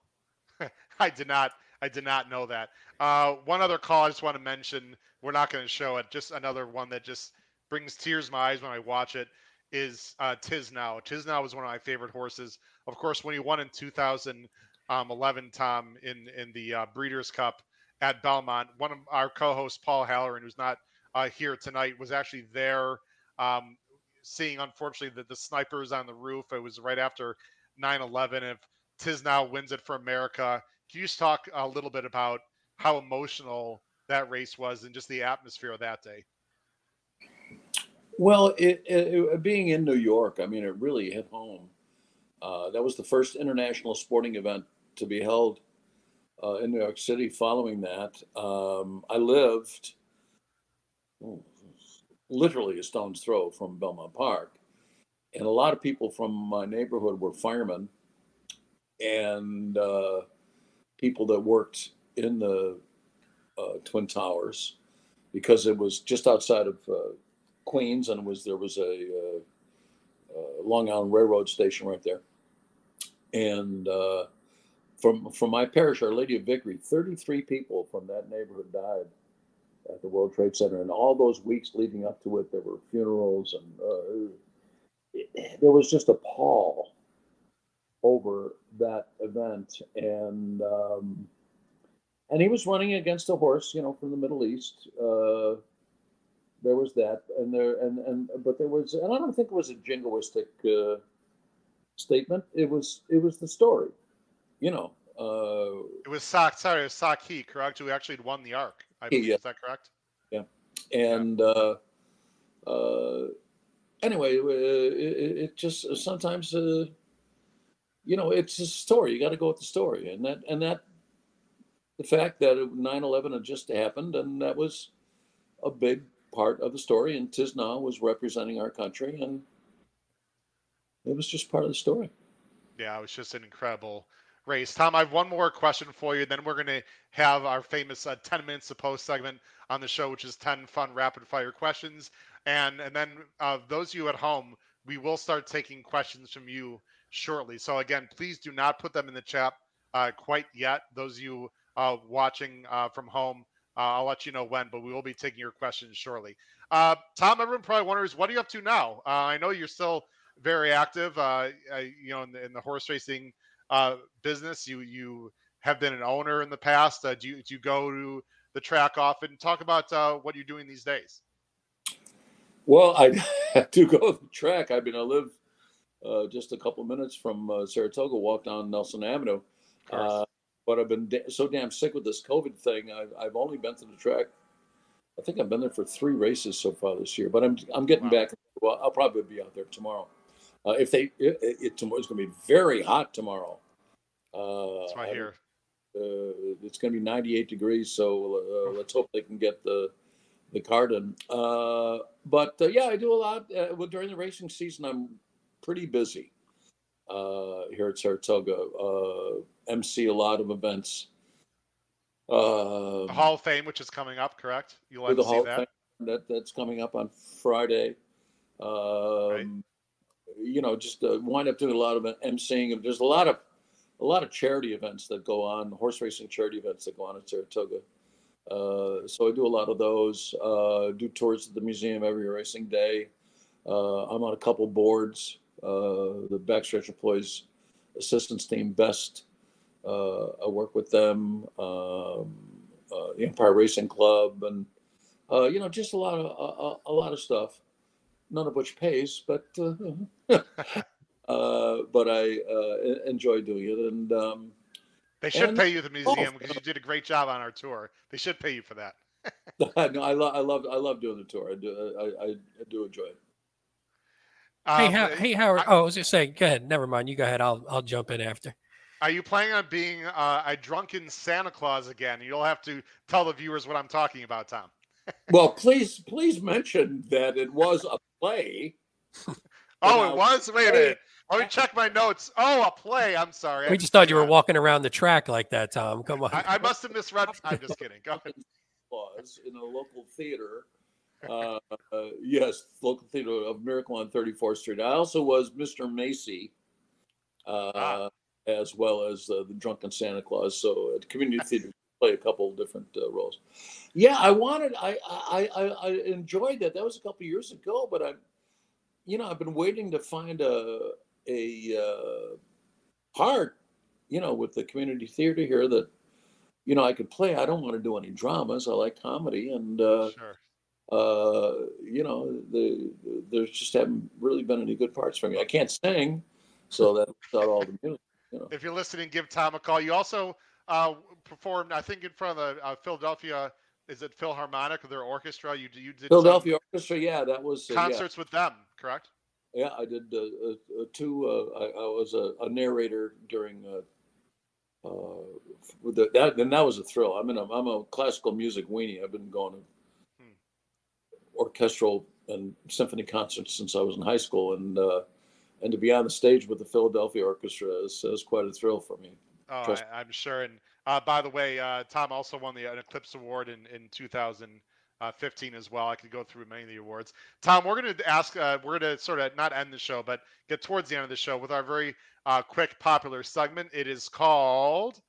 (laughs) I did not. I did not know that. Uh, one other call I just want to mention. We're not going to show it. Just another one that just brings tears to my eyes when I watch it is uh, Tiznow. Tiznow was one of my favorite horses. Of course, when he won in 2000, um, 11, Tom, in in the uh, Breeders' Cup at Belmont. One of our co-hosts, Paul Halloran, who's not uh, here tonight, was actually there, um, seeing unfortunately that the snipers on the roof. It was right after 9/11. If Tiznow wins it for America, can you just talk a little bit about how emotional that race was and just the atmosphere of that day? Well, it, it, being in New York, I mean, it really hit home. Uh, that was the first international sporting event to be held uh, in New York City following that. Um, I lived literally a stone's throw from Belmont Park. And a lot of people from my neighborhood were firemen and uh, people that worked in the uh, Twin Towers because it was just outside of uh, Queens and was there was a uh, Long Island Railroad station right there. And from from my parish, Our Lady of Victory, 33 people from that neighborhood died at the World Trade Center, and all those weeks leading up to it, there were funerals, and uh, it, there was just a pall over that event, and um, and he was running against a horse, you know, from the Middle East. Uh, there was that, and there, and and but there was, and I don't think it was a jingoistic uh, statement. It was, it was the story you know. Uh, it was Sak, sorry, it was Sakhee, correct? Who actually won the arc. I believe. Yeah. Is that correct? Yeah. And yeah. Uh, uh, anyway, uh, it, it, just sometimes, uh, you know, it's a story. You got to go with the story, and that and that the fact that 9/11 had just happened, and that was a big part of the story. And Tiznow was representing our country, and it was just part of the story. Yeah, it was just an incredible race. Tom, I have one more question for you. Then we're going to have our famous uh, 10 minutes to post segment on the show, which is 10 fun rapid fire questions. And and then uh, those of you at home, we will start taking questions from you shortly. So again, please do not put them in the chat uh, quite yet. Those of you uh, watching uh, from home, Uh, I'll let you know when, but we will be taking your questions shortly. Tom, everyone probably wonders, what are you up to now? I know you're still very active, uh, you know, in the, in the horse racing uh, business. You you have been an owner in the past. do you do you go to the track often? Talk about what you're doing these days. Well, I (laughs) do go to the track. I mean, I live uh, just a couple minutes from uh, Saratoga, walk down Nelson Avenue. Uh, but I've been da- so damn sick with this COVID thing. I've, I've only been to the track. I think I've been there for three races so far this year. But I'm I'm getting wow. back. Well, I'll probably be out there tomorrow. Uh, if they, it, it, tomorrow's going to be very hot tomorrow. Uh, That's right here. Uh, it's going to be 98 degrees, so uh, let's hope they can get the the Cardin. Uh, but uh, yeah, I do a lot. Uh, well, during the racing season, I'm pretty busy uh, here at Saratoga. Uh, MC a lot of events. the Hall of Fame, which is coming up, correct? You'll have to see that. that. That's coming up on Friday. Um, right. You know, just uh, wind up doing a lot of MCing. There's a lot of a lot of charity events that go on, horse racing charity events that go on at Saratoga. Uh, so I do a lot of those. Uh, do tours at the museum every racing day. Uh, I'm on a couple boards. Uh, the Backstretch Employees Assistance Team, BEST. Uh, I work with them. Um, the Empire Racing Club, and you know, just a lot of a, a, lot of stuff. None of which pays, but (laughs) but I enjoy doing it, and um, they should and, pay you the museum because oh, you did a great job on our tour. They should pay you for that. (laughs) (laughs) no, I love, I love, I love doing the tour. I do, I, I, I do enjoy it. Hey, um, hey, Howard. I, oh, I was just saying. Go ahead. Never mind. You go ahead. I'll, I'll jump in after. Are you planning on being uh, a drunken Santa Claus again? You'll have to tell the viewers what I'm talking about, Tom. Well, please, please mention that it was a play. (laughs) oh, it was. Wait a minute. Let me check my notes. Oh, a play. I'm sorry. We just thought you were walking around the track like that, Tom. Come on. I, I must have misread. I'm just kidding. Go ahead. (laughs) Was in a local theater. Uh, uh, (laughs) yes, local theater of Miracle on 34th Street. I also was Mr. Macy, uh, ah. as well as uh, the Drunken Santa Claus. So at community theater, play a couple different uh, roles. Yeah, I wanted. I, I I I enjoyed that. That was a couple years ago, but I, you know, I've been waiting to find a a uh, part, you know, with the community theater here that, you know, I could play. I don't want to do any dramas. I like comedy, and uh, sure. uh, you know, the there's just haven't really been any good parts for me. I can't sing, so that's not all the music. You know. If you're listening, give Tom a call. You also uh, performed, I think, in front of the uh, Philadelphia. Is it Philharmonic or their orchestra? You you did Philadelphia Orchestra. Yeah, that was uh, concerts yeah. with them, correct? Yeah, I did uh, uh, uh two. Uh, I, I, was a, a narrator during. Uh, uh, the, that, and that was a thrill. I'm in a, I'm a classical music weenie. I've been going to hmm. orchestral and symphony concerts since I was in high school, and and to be on the stage with the Philadelphia Orchestra is, is quite a thrill for me. Oh, I, am sure. And uh, by the way, uh, Tom also won the an Eclipse Award in, in 2000, uh, 15 as well. I could go through many of the awards. Tom, we're going to ask, uh, we're going to sort of not end the show, but get towards the end of the show with our very uh, quick, popular segment. It is called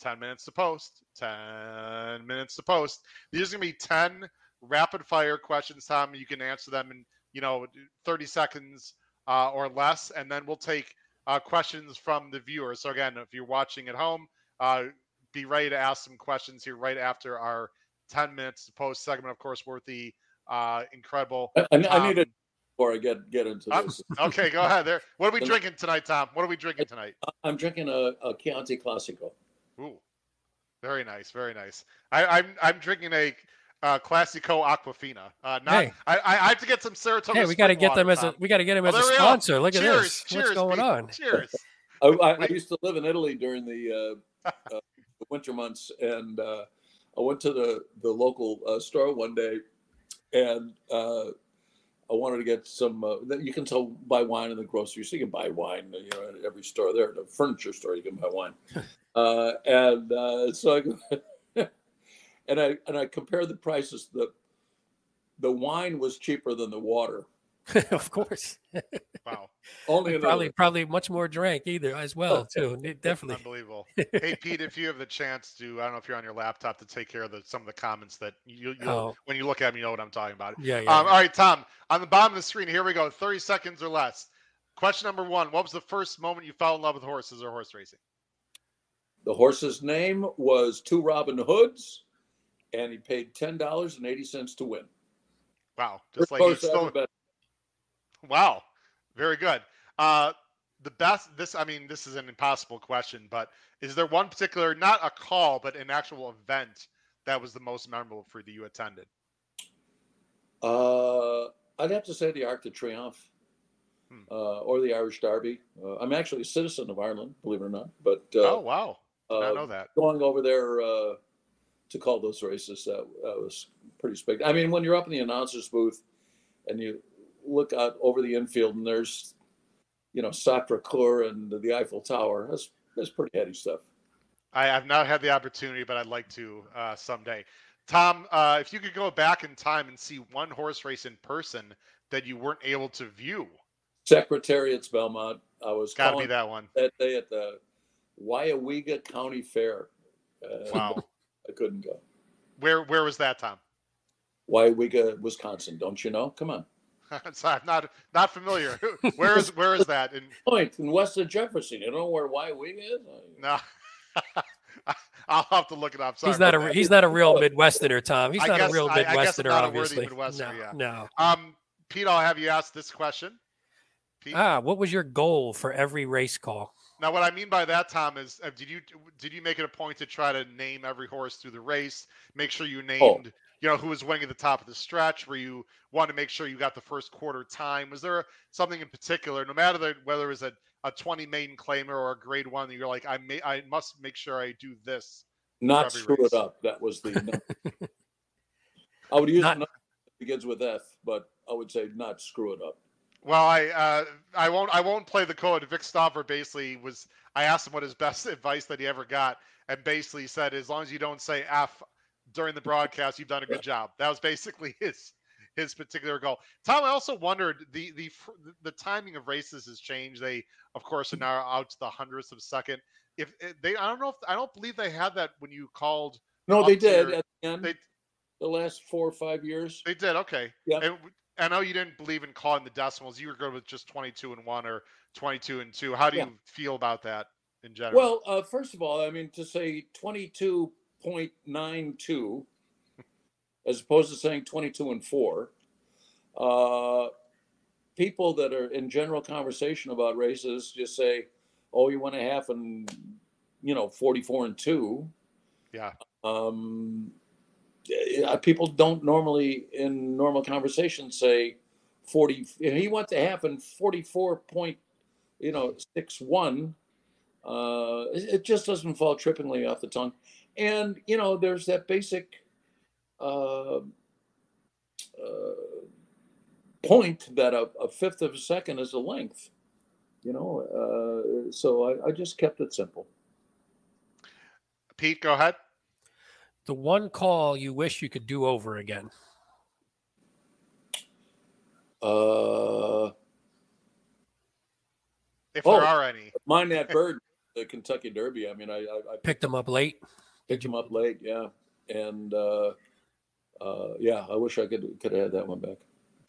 10 Minutes to Post. 10 Minutes to Post. These are going to be 10 rapid fire questions, Tom. You can answer them in, you know, 30 seconds uh, or less, and then we'll take uh, questions from the viewers. So, again, if you're watching at home, uh, be ready to ask some questions here right after our 10 minutes to post segment, of course, worth the uh, incredible. I, I, need it before I get get into this. okay, go ahead. There. What are we (laughs) drinking tonight, Tom? What are we drinking tonight? I'm drinking a, a Chianti Classico. Ooh, very nice, very nice. I, I'm I'm drinking a uh, Classico Aquafina. Uh, not, hey. I, I have to get some Saratoga. Hey, we got to get them as a we got to get them as a sponsor. Look cheers, at this. Cheers, What's going on? Cheers. (laughs) I, I, I, used to live in Italy during the, uh, uh, (laughs) the winter months, and uh, I went to the the local uh, store one day, and uh, I wanted to get some. Uh, you can sell buy wine in the grocery store. You can buy wine, you know, at every store there. The furniture store, you can buy wine. (laughs) uh, and uh, so I, (laughs) and I and I compared the prices. The the wine was cheaper than the water. (laughs) of course. Wow, Only in probably the, probably much more drank either as well too. Definitely. unbelievable. (laughs) hey Pete, if you have the chance to, I don't know if you're on your laptop to take care of the, some of the comments that you, you Oh. when you look at me, you know what I'm talking about. Yeah, yeah. Um, all right, Tom, on the bottom of the screen, here we go. 30 seconds or less. Question number one: What was the first moment you fell in love with horses or horse racing? the horse's name was Two Robin Hoods, and he paid ten dollars and eighty cents to win. Wow, just First like you horse I ever still. bet. Wow, very good. Uh, the best. This, I mean, this is an impossible question, but is there one particular, not a call, but an actual event that was the most memorable for you that you attended? Uh, I'd have to say the Arc de Triomphe, Hmm. uh, or the Irish Derby. Uh, I'm actually a citizen of Ireland, believe it or not. But uh, oh wow, I uh, know that. going over there uh, to call those races, that, that was pretty spectacular. I mean, when you're up in the announcer's booth and you look out over the infield and there's, you know, Sacre Coeur and the Eiffel Tower, that's that's pretty heady stuff. I have not had the opportunity, but I'd like to uh, someday. Tom, uh, if you could go back in time and see one horse race in person that you weren't able to view, Secretariat's Belmont. I was got to be that one. that day at the Weyauwega County Fair. Uh, Wow. I couldn't go. Where where was that, Tom? Weyauwega, Wisconsin. Don't you know? Come on. (laughs) Sorry, I'm not not familiar. (laughs) where is where is that? In (laughs) Point in west of Jefferson. You know where Y Wing is? no, I'll have to look it up. Sorry he's not a that. he's not a real Midwesterner, Tom. He's I not guess- a real I- I guess I'm Midwesterner, not a worthy obviously. Midwesterner, no, yeah. no. Um, Pete, I'll have you ask this question. Pete? Ah, what was your goal for every race call? Now, what I mean by that, Tom, is uh, did you did you make it a point to try to name every horse through the race? Make sure you named, Oh. You know, who was winning at the top of the stretch. Where you want to make sure you got the first quarter time. Was there something in particular, no matter the, whether it was a, a twenty maiden claimer or a grade one, you're like, I may, I must make sure I do this. Not screw race. it up. That was the. (laughs) I would use Not- a number that begins with F, but I would say not screw it up. Well, I uh, I won't I won't play the code. Vic Stauffer basically was. I asked him what his best (laughs) advice that he ever got, and basically said, as long as you don't say F during the broadcast, you've done a good job. That was basically (laughs) his his particular goal. Tom, I also wondered the the the timing of races has changed. They of course are now out to the hundredths of a second. If eh, they, I don't know if I don't believe they had that when you called. No, they did your- at the end. They the last four or five years. they did okay. Yeah. And I know you didn't believe in calling the decimals. You were good with just twenty two and one or twenty two and two. How do Yeah. you feel about that in general? Well, uh, first of all, I mean to say twenty-two point nine two, as opposed to saying twenty-two and four. Uh, people that are in general conversation about races just say, "Oh, you went a half and you know forty-four and two." yeah. Um, uh, people don't normally in normal conversation say 40 he went to half and 44 point you know six one uh it it just doesn't fall trippingly off the tongue and you know there's that basic uh, uh point that a, a fifth of a second is a length you know uh so I, I just kept it simple Pete, go ahead. The one call you wish you could do over again. uh If Oh. there are any. Mine That Bird, the Kentucky Derby. I mean, I, I, I Picked him up late. Picked him up late, yeah, and uh, uh, yeah, I wish I could could have had that one back.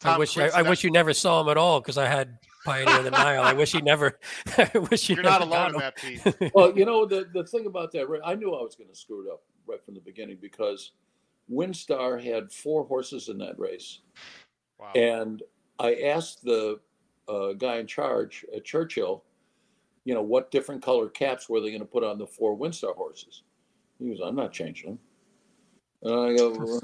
I wish I, I wish you never saw him at all because I had Pioneer of the Nile. I wish he never. (laughs) I wish you You're not never alone in that, Pete. (laughs) Well, you know the the thing about that, I knew I was going to screw it up right from the beginning because WinStar had four horses in that race, Wow. and I asked the uh, guy in charge at Churchill, you know, what different color caps were they going to put on the four WinStar horses? He was, I'm not changing them. And I go,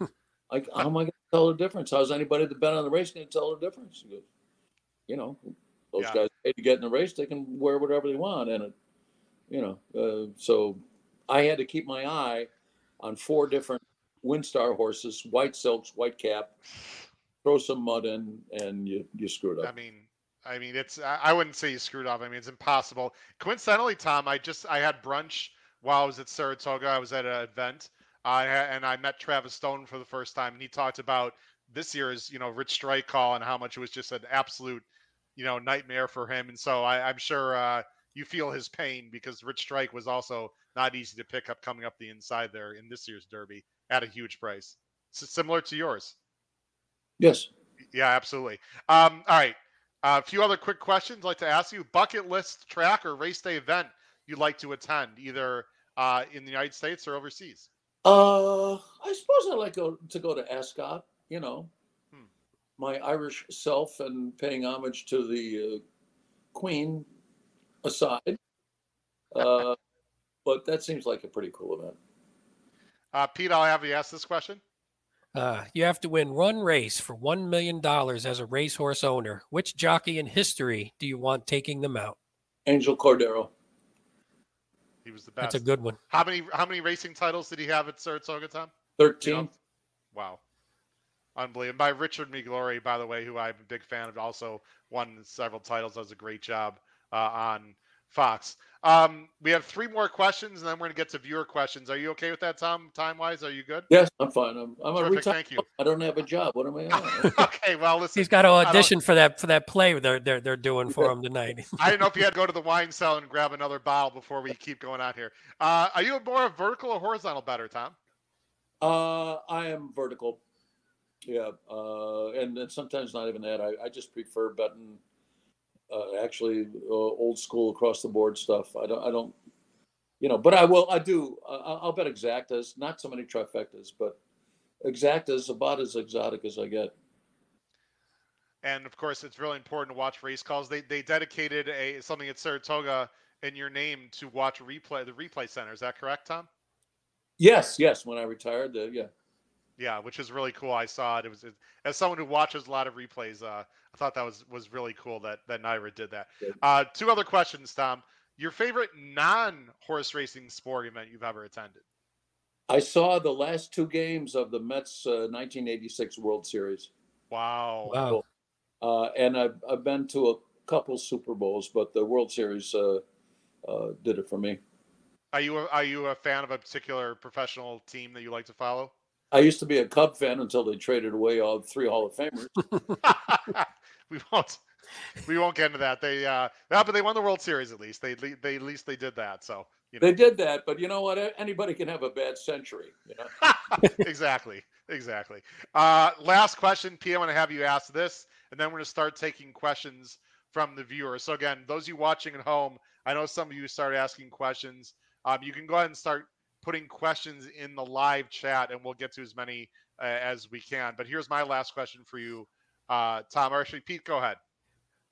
(laughs) I, how am I going to tell the difference? How's anybody that bet on the race going to tell the difference? He goes, you know, those Yeah. guys paid to get in the race, they can wear whatever they want, and it, you know, uh, so I had to keep my eye on four different WinStar horses, white silks, white cap, throw some mud in, and you you screwed up. I mean, I mean, it's. I wouldn't say you screwed up. I mean, it's impossible. Coincidentally, Tom, I just I had brunch while I was at Saratoga. I was at an event, I ha- and I met Travis Stone for the first time, and he talked about this year's, you know, Rich Strike call and how much it was just an absolute, you know, nightmare for him. And so I, I'm sure uh, you feel his pain because Rich Strike was also not easy to pick up coming up the inside there in this year's Derby at a huge price. So similar to yours. Yes. Yeah, absolutely. Um, all right. Uh, a few other quick questions I'd like to ask you. Bucket list track or race day event you'd like to attend, either uh, in the United States or overseas? Uh, I suppose I'd like go, to go to Ascot, you know, Hmm. my Irish self and paying homage to the uh, Queen aside. Uh, but that seems like a pretty cool event. Uh, Pete, I'll have you ask this question. Uh, you have to win one race for $1 million as a racehorse owner. Which jockey in history do you want taking them out? Angel Cordero. He was the best. That's a good one. How many how many racing titles did he have at Saratoga, Tom? 13. You know? Wow. Unbelievable. By Richard Migliore, by the way, who I'm a big fan of, also won several titles, does a great job uh, on Fox. Um, we have three more questions, and then we're going to get to viewer questions. Are you okay with that, Tom? Time wise, are you good? Yes, I'm fine. I'm, I'm a retired. thank you. I don't have a job. What am I on? (laughs) okay, well, listen. He's got to audition for that for that play they're they're, they're doing for him tonight. (laughs) I didn't know if you had to go to the wine cellar and grab another bottle before we keep going on here. Uh, are you more a vertical or horizontal better, Tom? Uh, I am vertical. Yeah, uh, and, and sometimes not even that. I, I just prefer betting, uh, actually uh, old school across the board stuff. I don't, I don't, you know. But I will. I do. Uh, I'll I'll bet exactas. Not so many trifectas, but exactas about as exotic as I get. And of course, it's really important to watch race calls. They they dedicated a something at Saratoga in your name to watch replay the replay center. Is that correct, Tom? Yes, yes. When I retired, uh, yeah. Yeah, which is really cool. I saw it. It was it, as someone who watches a lot of replays. Uh, I thought that was was really cool that that NYRA did that. Uh, two other questions, Tom. Your favorite non horse racing sport event you've ever attended? I saw the last two games of the Mets uh, 1986 World Series. Wow. Wow. Uh, and I've, I've been to a couple Super Bowls, but the World Series uh, uh, did it for me. Are you a, are you a fan of a particular professional team that you like to follow? I used to be a Cub fan until they traded away all three Hall of Famers. (laughs) (laughs) we won't we won't get into that. They uh no, but they won the World Series at least. They they at least they did that. So you know They did that, but you know what? Anybody can have a bad century. You know? (laughs) exactly. Exactly. Uh last question, P, I want to have you ask this, and then we're gonna start taking questions from the viewers. So again, those of you watching at home, I know some of you started asking questions. Um, you can go ahead and start putting questions in the live chat, and we'll get to as many uh, as we can. But here's my last question for you, uh, Tom. Or actually, Pete, go ahead.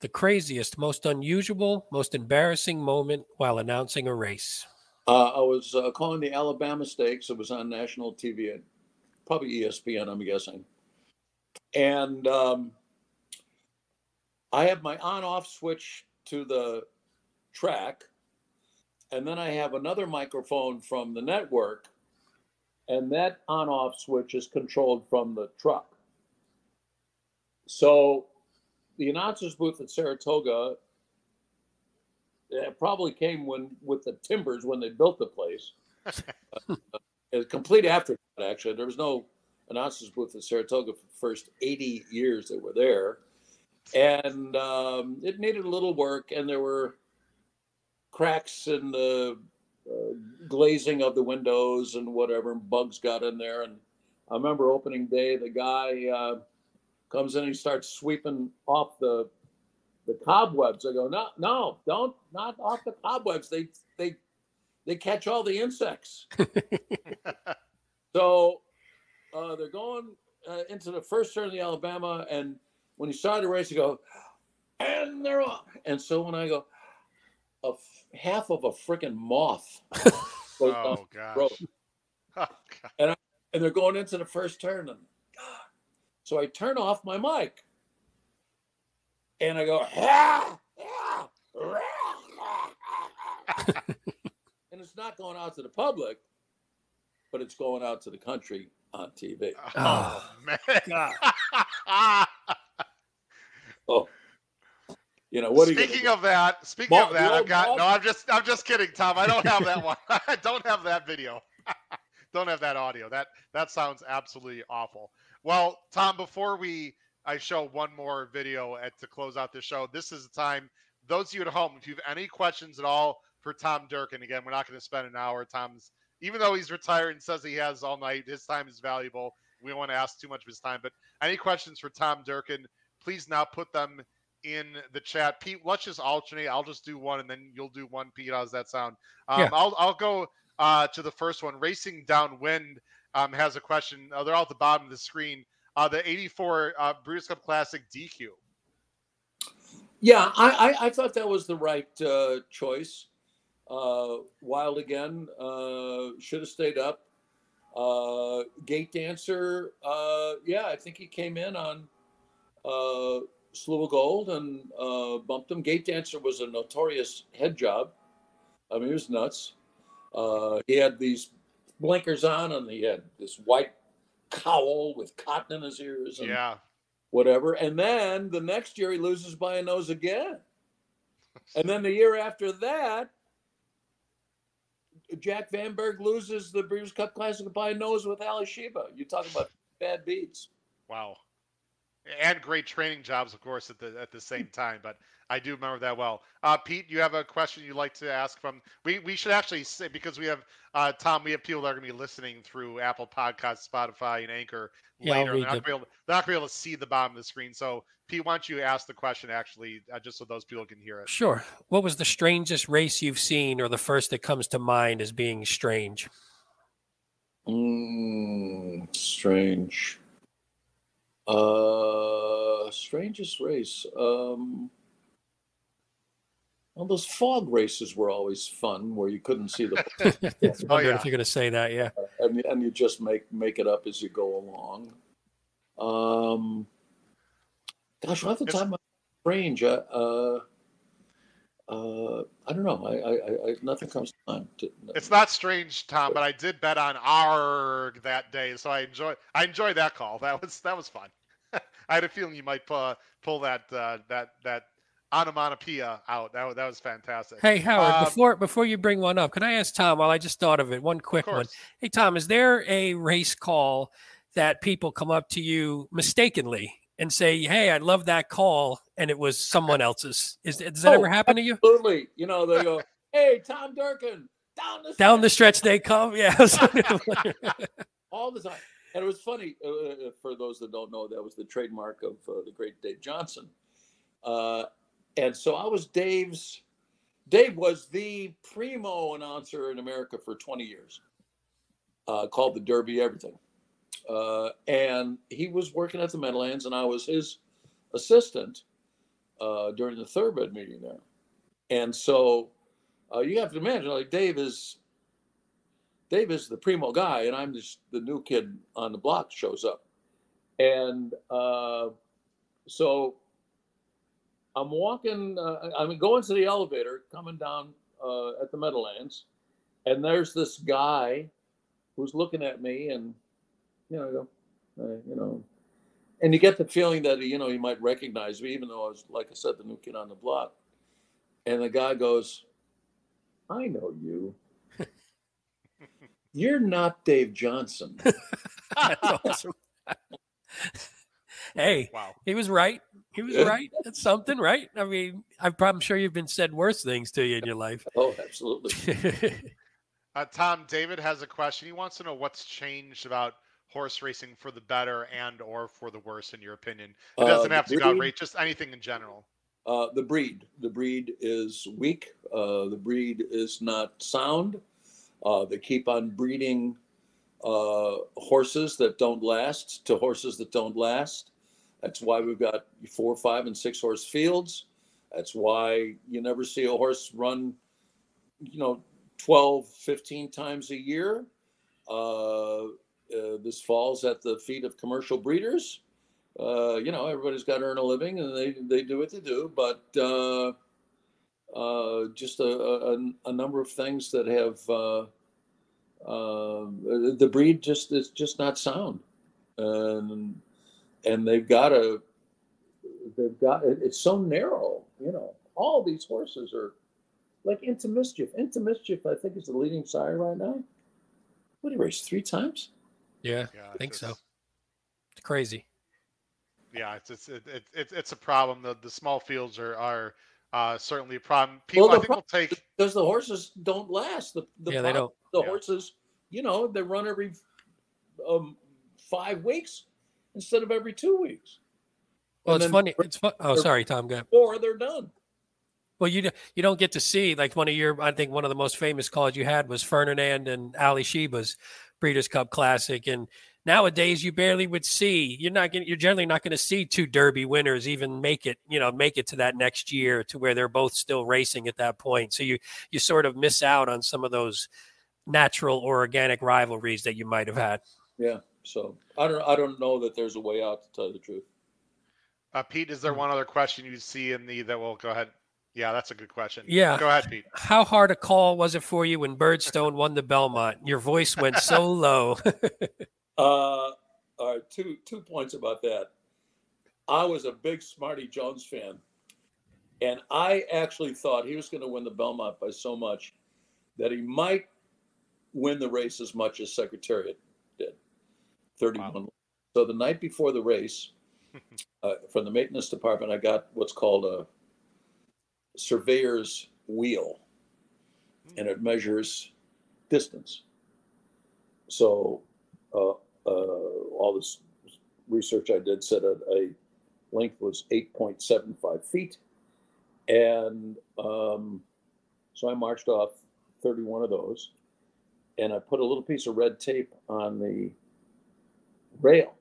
The craziest, most unusual, most embarrassing moment while announcing a race. Uh, I was uh, calling the Alabama Stakes. It was on national TV, probably ESPN, I'm guessing. And um, I have my on-off switch to the track, and then I have another microphone from the network, and that on-off switch is controlled from the truck. So the announcers booth at Saratoga it probably came when with the timbers when they built the place. (laughs) uh, a complete afterthought, actually. There was no announcers booth at Saratoga for the first 80 years that were there. And um, it needed a little work, and there were cracks in the uh, glazing of the windows and whatever, and bugs got in there. And I remember opening day, the guy uh, comes in and he starts sweeping off the the cobwebs. I go, no, no, don't, not off the cobwebs. They, they, they catch all the insects. (laughs) so uh, they're going uh, into the first turn of the Alabama, and when he started the race, he go, and they're off. And so when I go, a f- half of a freaking moth (laughs) (laughs) Oh gosh. Oh, God. and they're going into the first turn, and God. so I turn off my mic, and I go, "Ah, ah, rah, ah, ah, ah." and it's not going out to the public, but it's going out to the country on TV. Oh, Ah. man. (laughs) Oh, you know what? Are you gonna speaking of that, speaking of that, I've got no. I'm just, I'm just kidding, Tom. I don't have that one. (laughs) I don't have that video. (laughs) don't have that audio. That that sounds absolutely awful. Well, Tom, before we I show one more video at to close out the show, this is the time. Those of you at home, if you have any questions at all for Tom Durkin, again, we're not going to spend an hour. Tom's even though he's retired and says he has all night, his time is valuable. We don't want to ask too much of his time. But any questions for Tom Durkin, please now put them in the chat. Pete, let's just alternate. I'll just do one and then you'll do one, Pete. How's that sound? Um, Yeah. I'll I'll go uh, to the first one. Racing Downwind um, has a question. Uh, they're all at the bottom of the screen. Uh, the 84 uh, Breeders' Cup Classic DQ. Yeah, I, I, I thought that was the right uh, choice. Uh, Wild again uh, should have stayed up. Uh, Gate Dancer, uh, yeah, I think he came in on uh, Slew of Gold and uh, bumped him. Gate Dancer was a notorious head job. I mean, he was nuts. Uh, he had these blinkers on and he had this white cowl with cotton in his ears. And, Yeah. whatever. And then the next year he loses by a nose again. And then the year after that, Jack Van Berg loses the Breeders' Cup Classic by a nose with Alysheba. You talk about bad beats. Wow. And great training jobs, of course, at the at the same (laughs) time. But I do remember that well. Uh, Pete, you have a question you'd like to ask from? We we should actually say because we have uh, Tom. We have people that are going to be listening through Apple Podcasts, Spotify, and Anchor Yeah, later. They're read not the- going to be able they're not going to be able to see the bottom of the screen. So Pete, why don't you ask the question actually, uh, just so those people can hear it? Sure. What was the strangest race you've seen, or the first that comes to mind as being strange? Mm, strange. Uh, strangest race. Um, well, those fog races were always fun, where you couldn't see the (laughs) It's Oh, yeah. if you're going to say that. Yeah. and, and you just make make it up as you go along. Um, gosh, off the It's- time, strange. Uh, uh, uh, I don't know. I, I, I, I nothing comes to mind. To, It's not strange, Tom, but I did bet on ARG that day, so I enjoy I enjoyed that call. That was that was fun. (laughs) I had a feeling you might pull, pull that uh, that that onomatopoeia out. That was, that was fantastic. Hey Howard, Um, before before you bring one up, can I ask Tom? While I just thought of it, one quick one. Hey Tom, is there a race call that people come up to you mistakenly and say, "Hey, I love that call," and it was someone else's? Is does that Oh, ever happen to you? Absolutely. You know, they go, "Hey, Tom Durkin, down the Down the stretch." stretch they come. (laughs) Yeah. (laughs) all the time. And it was funny uh, uh, for those that don't know, that was the trademark of uh, the great Dave Johnson. Uh, and so I was Dave's. Dave was the primo announcer in America for 20 years, uh, called the Derby Everything. Uh, and he was working at the Meadowlands, and I was his assistant uh, during the Thoroughbred meeting there. And so uh, you have to imagine, like Dave is Dave is the primo guy, and I'm just the new kid on the block shows up. And uh, so I'm walking, uh, I'm going to the elevator, coming down uh, at the Meadowlands, and there's this guy who's looking at me, and you know, I go, uh, you know, and you get the feeling that you know he might recognize me, even though I was, like I said, the new kid on the block. And the guy goes, "I know you." (laughs) You're not Dave Johnson. (laughs) That's awesome. hey, Wow. he was right. He was right. That's something, right? I mean, I'm, I'm sure you've been said worse things to you in your life. Oh, absolutely. (laughs) Uh, Tom, David has a question. He wants to know what's changed about horse racing for the better and or for the worse, in your opinion. It Uh, doesn't the have to go breed- rate, just anything in general. Uh, the breed. The breed is weak. Uh, the breed is not sound. Uh, they keep on breeding uh, horses that don't last to horses that don't last. That's why we've got four, five, and six horse fields. That's why you never see a horse run, you know, 12, 15 times a year. Uh, uh, this falls at the feet of commercial breeders uh, you know, everybody's got to earn a living, and they they do what they do. But uh, uh, just a, a, a number of things that have uh, the breed just is just not sound, and and they've got to they've got it's so narrow. You know, all these horses are like into mischief. Into mischief, I think is the leading sire right now. What he race three times? Yeah, Yeah, I think so. It's crazy. Yeah, it's it's it, it, it, it's a problem. The the small fields are are uh, certainly a problem. People, the I think, will take. because the horses don't last. The, the yeah, they don't. The Yeah. horses, you know, they run every um, five weeks instead of every two weeks. Well, And it's funny. It's fun. Oh, sorry, Tom. Go ahead. Or they're done. Well, you you don't get to see like one of your. I think one of the most famous calls you had was Ferdinand and Alysheba's Breeders' Cup Classic, and nowadays you barely would see. You're not getting. You're generally not going to see two Derby winners even make it. You know, make it to that next year to where they're both still racing at that point. So you you sort of miss out on some of those natural or organic rivalries that you might have had. Yeah. So I don't. I don't know that there's a way out to tell you the truth. Uh, Pete, is there one other question you see in the that will go ahead? Yeah, that's a good question. Yeah. Go ahead, Pete. How hard a call was it for you when Birdstone won the Belmont? Your voice went so (laughs) low. (laughs) Uh, all right, two two points about that. I was a big Smarty Jones fan, and I actually thought he was going to win the Belmont by so much that he might win the race as much as Secretariat did, thirty-one. So the night before the race, (laughs) uh, from the maintenance department, I got what's called a surveyor's wheel, and it measures distance. So uh, uh, all this research I did said a, a length was 8.75 feet. And um, so I marched off 31 of those and I put a little piece of red tape on the rail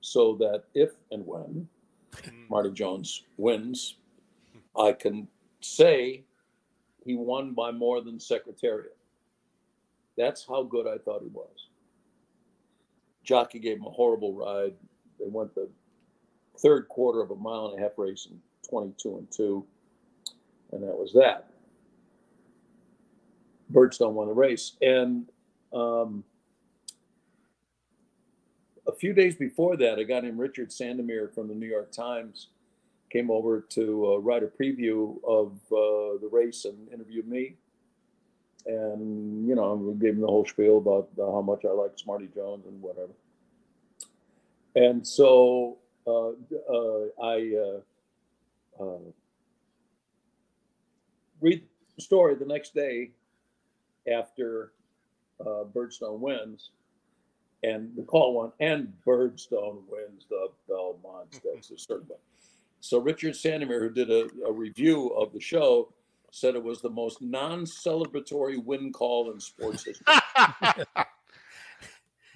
so that if and when Mm, Marty Jones wins, I can say he won by more than Secretariat. That's how good I thought he was. Jockey gave him a horrible ride. They went the third quarter of a mile and a half race in 22 and 2, and that was that. Birdstone won the race. And um, a few days before that, a guy named Richard Sandomir from the New York Times came over to uh, write a preview of uh, the race and interviewed me. And, you know, we gave him the whole spiel about uh, how much I like Smarty Jones and whatever. And so uh, uh, I uh, read the story the next day after Birdstone wins and the call went, and Birdstone wins the Belmont Stakes, a certain way. So Richard Sandomir, who did a, a review of the show, said it was the most non-celebratory win call in sports history. (laughs)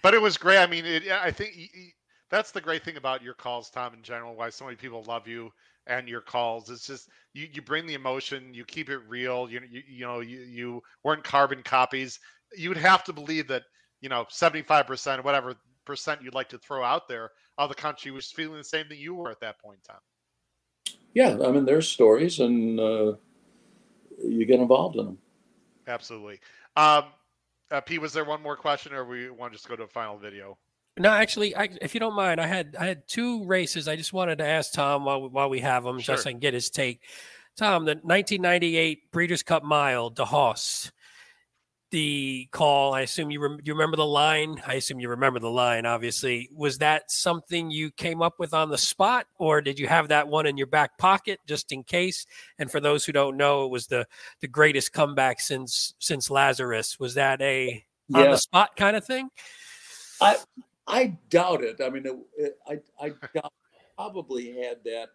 but it was great. I mean, it, I think y- y- that's the great thing about your calls, Tom, in general. Why so many people love you and your calls. It's just you, you bring the emotion, you keep it real. You you, you know you, you weren't carbon copies. You would have to believe that you know seventy five percent, whatever percent you'd like to throw out there of the country was feeling the same thing you were at that point in time. Yeah, I mean, there's stories, and uh, you get involved in them. Absolutely. Um, uh, Pete, was there one more question, or we want to just go to a final video? No, actually, I, if you don't mind, I had I had two races. I just wanted to ask Tom while we, while we have him, just Sure. so I can get his take. Tom, the 1998 Breeders' Cup Mile, Da Hoss. The call, I assume you rem- you remember the line. I assume you remember the line. Obviously, was that something you came up with on the spot, or did you have that one in your back pocket just in case? And for those who don't know, it was the the greatest comeback since since Lazarus. Was that a on Yeah, the spot kind of thing? I I doubt it. I mean, it, it, I I doubt, (laughs) probably had that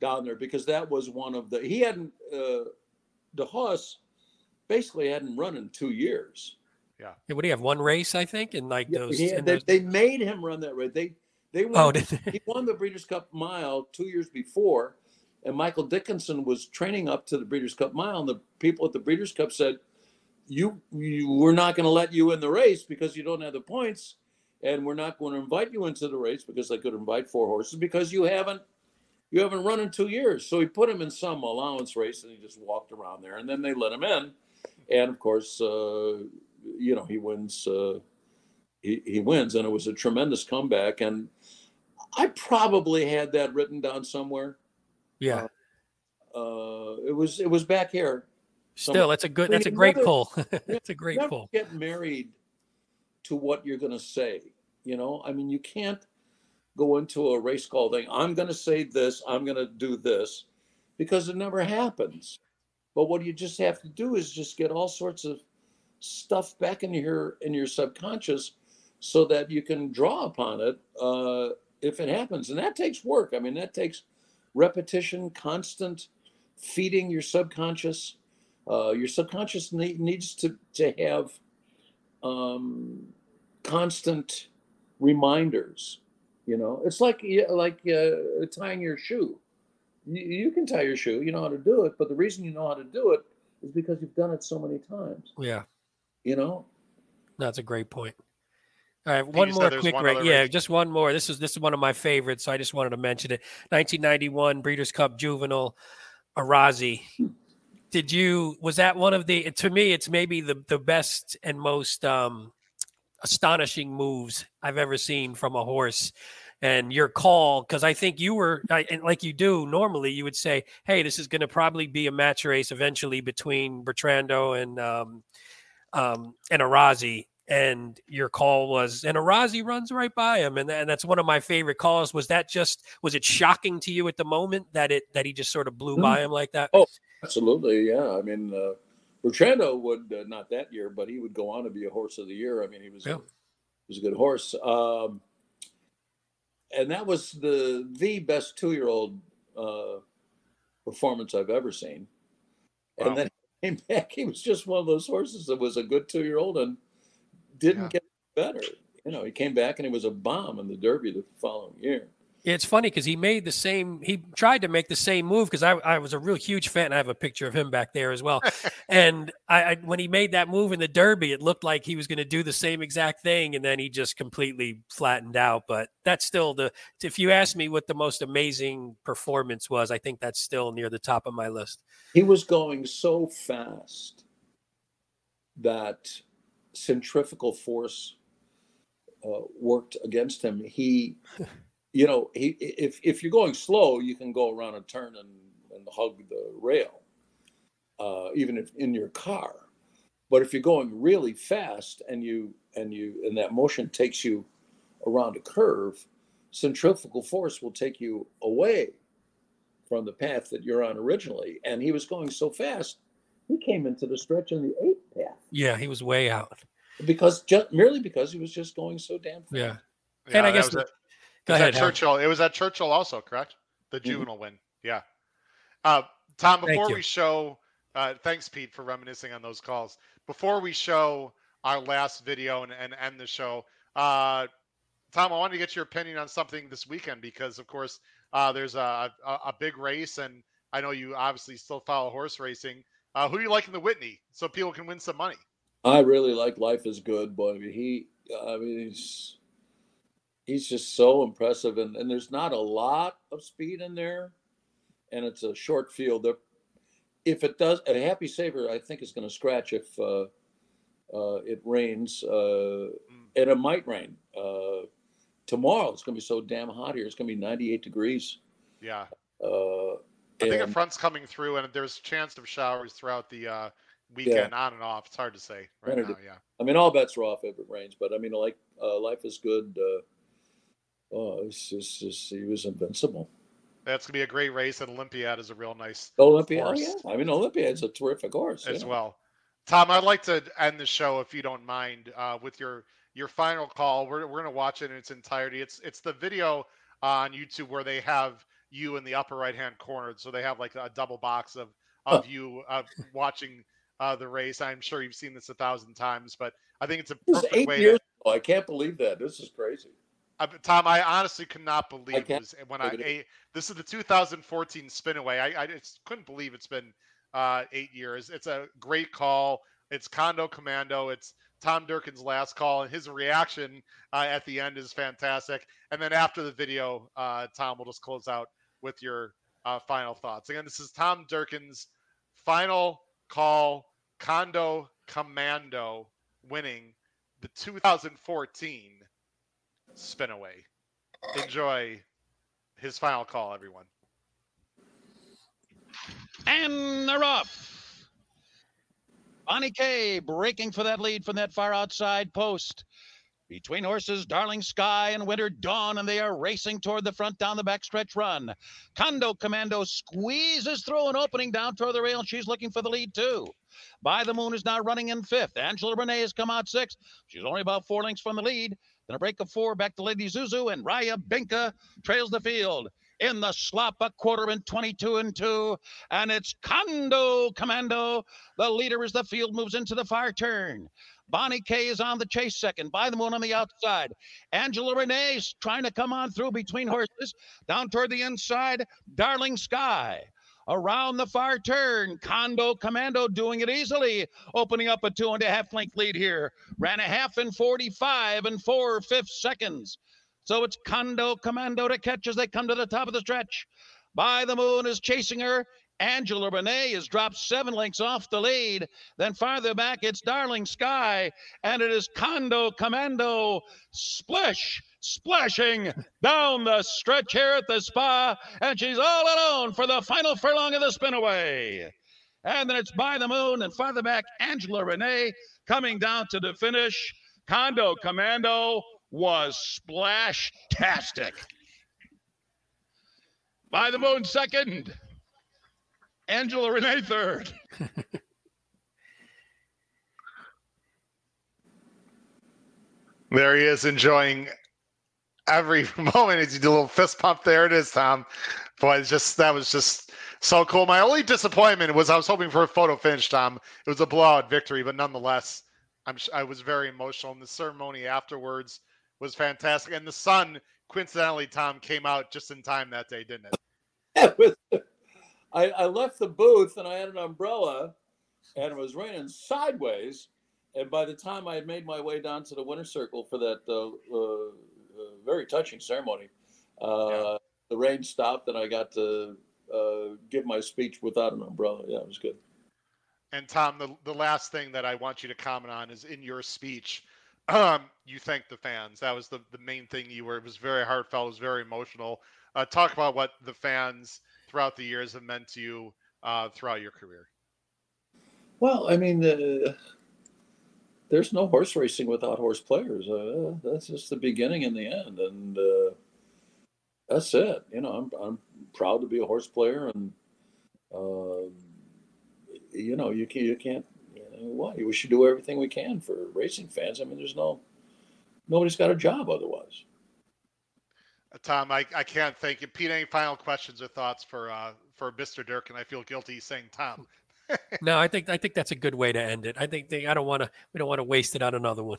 down there because that was one of the he hadn't uh, the Da Hoss basically hadn't run in two years. Yeah, what do you have? One race, I think, and like Yeah, those. he- in they, those- they made him run that race. They they oh, won, oh, did they? he won the Breeders' Cup Mile two years before, and Michael Dickinson was training up to the Breeders' Cup Mile, and the people at the Breeders' Cup said, "You, you we're not going to let you in the race because you don't have the points, and we're not going to invite you into the race because they could invite four horses because you haven't." You haven't run in two years, so he put him in some allowance race, and he just walked around there. And then they let him in, and of course, uh, you know, he wins. Uh, he, he wins, and it was a tremendous comeback. And I probably had that written down somewhere. yeah. Uh, it was it was back here. Still, that's a good. That's a great never- pull. (laughs) that's a great pull. get married to what you're going to say. You know, I mean, you can't go into a race call thing. I'm going to say this. I'm going to do this, because it never happens. But what you just have to do is just get all sorts of stuff back in your in your subconscious, so that you can draw upon it uh, if it happens. And that takes work. I mean, that takes repetition, constant feeding your subconscious. Uh, your subconscious need, needs to to have um, constant reminders. You know, it's like like uh, tying your shoe. You, you can tie your shoe. You know how to do it, but the reason you know how to do it is because you've done it so many times. Yeah, You know, that's a great point. All right, one more quick one break. Yeah, race. just one more. This is this is one of my favorites, so I just wanted to mention it. 1991 Breeders' Cup Juvenile, Arazi. Did you was that one of the? To me, it's maybe the the best and most um, astonishing moves I've ever seen from a horse. And your call, because I think you were, I, and like you do normally, you would say, "Hey, this is going to probably be a match race eventually between Bertrando and um, um, and Arazi." And your call was, and Arazi runs right by him, and, and that's one of my favorite calls. Was that just, was it shocking to you at the moment that it that he just sort of blew by him like that? Oh. absolutely. Yeah. I mean, uh, Bertrando would uh, not that year, but he would go on to be a horse of the year. I mean, he was Yeah. a, he was a good horse. Um, and that was the the best two year old uh, performance I've ever seen. Wow. And then he (laughs) came back. He was just one of those horses that was a good two year old and didn't Yeah. get better. You know, he came back and he was a bomb in the Derby the following year. It's funny because he made the same. He tried to make the same move because I, I was a real huge fan. I have a picture of him back there as well. (laughs) and I, I when he made that move in the Derby, it looked like he was going to do the same exact thing, and then he just completely flattened out. But that's still the. If you ask me what the most amazing performance was, I think that's still near the top of my list. He was going so fast that centrifugal force uh, worked against him. He, (laughs) you know, he if if you're going slow, you can go around a turn and, and hug the rail, uh, even if in your car. But if you're going really fast and you and you and that motion takes you around a curve, centrifugal force will take you away from the path that you're on originally. And he was going so fast, he came into the stretch in the eighth path Yeah, he was way out. because just merely because he was just going so damn fast. Yeah. Yeah, And I guess the- at- Go ahead. at Churchill. It was at Churchill also, correct? The Mhm. juvenile win. Yeah. Uh, Tom, before you. we show, uh, thanks, Pete, for reminiscing on those calls. Before we show our last video and, and end the show, uh, Tom, I wanted to get your opinion on something this weekend because, of course, uh, there's a, a, a big race, and I know you obviously still follow horse racing. Uh, who do you like in the Whitney so people can win some money? I really like Life is Good, but I mean, he, I mean, he's he's just so impressive, and, and there's not a lot of speed in there, and it's a short field. If it does, a Happy Saver, I think is going to scratch if uh, uh, it rains, uh, and it might rain. Uh, tomorrow it's going to be so damn hot here. It's going to be 98 degrees. Yeah. Uh, I think a front's coming through, and there's a chance of showers throughout the uh, weekend, on and off. It's hard to say right now. Yeah. I mean, all bets are off if it rains, but I mean, like uh, life is good. Oh, it's just, just he was invincible. That's gonna be a great race, and Olympiad is a real nice Olympia, oh, Horse. yeah. I mean, Olympiad's a terrific horse. as yeah. well. Tom, I'd like to end the show if you don't mind uh, with your your final call. We're we're gonna watch it in its entirety. It's it's the video on YouTube where they have you in the upper right hand corner, so they have like a double box of of you uh, watching uh, the race. I'm sure you've seen this a thousand times, but I think it's a It perfect eight way years to. ago. I can't believe that. This is crazy. Tom, I honestly could not believe was when I a, this is the 2014 Spinaway. I, I just couldn't believe it's been uh, eight years. It's a great call. It's Condo Commando. It's Tom Durkin's last call, and his reaction uh, at the end is fantastic. And then after the video, uh, Tom will just close out with your uh, final thoughts. Again, this is Tom Durkin's final call. Condo Commando winning the 2014 Spinaway. Enjoy his final call, everyone. And they're off. Bonnie K breaking for that lead from that far outside post. Between horses, Darling Sky and Winter Dawn, and they are racing toward the front down the backstretch run. Condo Commando squeezes through an opening down toward the rail, and she's looking for the lead too. By the Moon is now running in fifth. Angela Renee has come out sixth. She's only about four lengths from the lead. Then a break of four back to Lady Zuzu, and Raya Binka trails the field in the slop, a quarter and 22 and 2. And it's Condo Commando. The leader as the field moves into the far turn. Bonnie K is on the chase second. By the moon on the outside. Angela Renee's trying to come on through between horses. Down toward the inside. Darling Sky. Around the far turn, Condo Commando doing it easily, opening up a two and a half length lead here. Ran a half in 45 and four fifths seconds. So it's Condo Commando to catch as they come to the top of the stretch. By the Moon is chasing her. Angela Renee has dropped seven lengths off the lead. Then farther back, it's Darling Sky, and it is Condo Commando splish, splashing down the stretch here at the spa, and she's all alone for the final furlong of the spinaway. And then it's By the Moon, and farther back, Angela Renee coming down to the finish. Condo Commando was splash-tastic. By the Moon second. Angela Renee third. (laughs) There he is enjoying every (laughs) moment as you do a little fist pump. There it is, Tom. Boy, it's just that was just so cool. My only disappointment was I was hoping for a photo finish, Tom. It was a blowout victory, but nonetheless, I'm I was very emotional. And the ceremony afterwards was fantastic. And the sun, coincidentally, Tom came out just in time that day, didn't it? (laughs) I, I left the booth and I had an umbrella, and it was raining sideways. And by the time I had made my way down to the winter circle for that uh, uh, very touching ceremony, uh, Yeah. the rain stopped and I got to uh, give my speech without an umbrella. Yeah, it was good. And Tom, the, the last thing that I want you to comment on is in your speech, um, you thanked the fans. That was the, the main thing you were. It was very heartfelt. It was very emotional. Uh, talk about what the fans throughout the years have meant to you uh, throughout your career. Well, I mean, uh, there's no horse racing without horse players. Uh, that's just the beginning and the end, and uh, that's it. You know, I'm I'm proud to be a horse player, and uh, you know, you can you can't. You know, what we should do everything we can for racing fans. I mean, there's no nobody's got a job otherwise. Uh, Tom, I, I can't thank you. Pete, any final questions or thoughts for uh, for Mr. Dirk? And I feel guilty saying Tom. No, I think I think that's a good way to end it. I think they, I don't want to. We don't want to waste it on another one.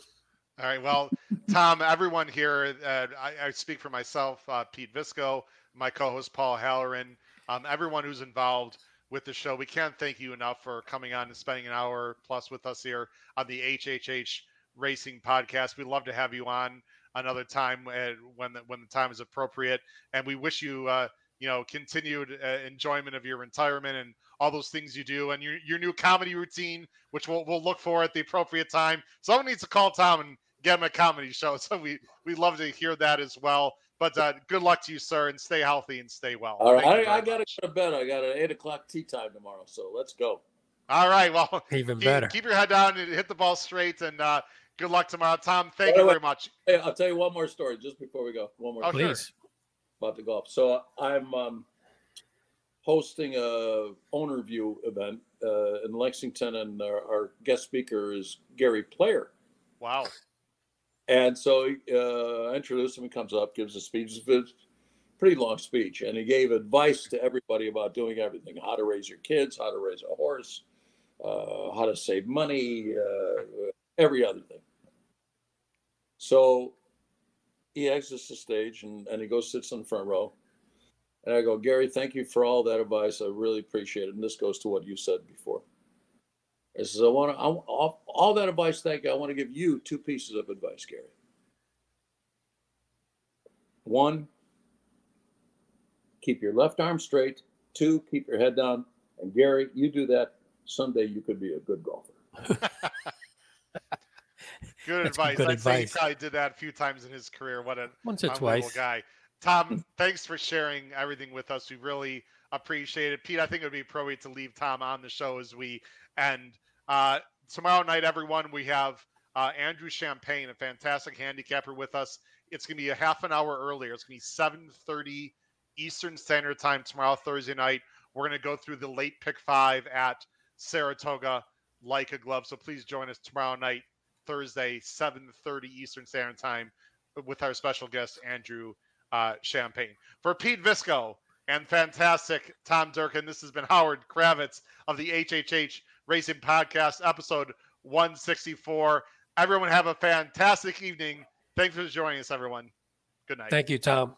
All right. Well, Tom, everyone here, uh, I, I speak for myself, uh, Pete Visco, my co-host Paul Halloran, um, everyone who's involved with the show. We can't thank you enough for coming on and spending an hour plus with us here on the HHH Racing Podcast. We'd love to have you on another time uh, when the, when the time is appropriate, and we wish you. Uh, you know, continued uh, enjoyment of your retirement and all those things you do, and your your new comedy routine, which we'll we'll look for at the appropriate time. Someone needs to call Tom and get him a comedy show. (laughs) So we we love to hear that as well. But uh, good luck to you, sir, and stay healthy and stay well. All right, I, I got to much. go to bed. I got an eight o'clock tee time tomorrow, so let's go. All right. Well, (laughs) Even keep, better. keep your head down and hit the ball straight. And uh, good luck tomorrow, Tom. Thank By you way- very much. Hey, I'll tell you one more story just before we go. One more. Oh, Please. about the golf. So I'm um, hosting a owner view event uh, in Lexington, and our, our guest speaker is Gary Player. Wow. And so uh, I introduce him. He comes up, gives a speech. It's a pretty long speech, and he gave advice to everybody about doing everything: how to raise your kids, how to raise a horse, uh, how to save money, uh, every other thing. So he exits the stage and, and he goes sits in the front row. And I go, Gary, thank you for all that advice. I really appreciate it. And this goes to what you said before. I says, I want to, I, all, all that advice, thank you. I want to give you two pieces of advice, Gary. One, keep your left arm straight. Two, keep your head down. And Gary, you do that. Someday you could be a good golfer. (laughs) Good That's advice. good I'd say he probably did that a few times in his career. What a Once or unbelievable twice. guy. Tom, (laughs) thanks for sharing everything with us. We really appreciate it. Pete, I think it would be appropriate to leave Tom on the show as we end. Uh, tomorrow night, everyone, we have uh, Andrew Champagne, a fantastic handicapper with us. It's going to be a half an hour earlier. It's going to be 7:30 Eastern Standard Time tomorrow, Thursday night. We're going to go through the late pick five at Saratoga like a glove. So please join us tomorrow night, Thursday, 7:30 Eastern Standard Time, with our special guest Andrew uh, Champagne. For Pete Visco and fantastic Tom Durkin, this has been Howard Kravets of the HHH Racing Podcast, episode 164. Everyone have a fantastic evening. Thanks for joining us, everyone. Good night. Thank you, Tom.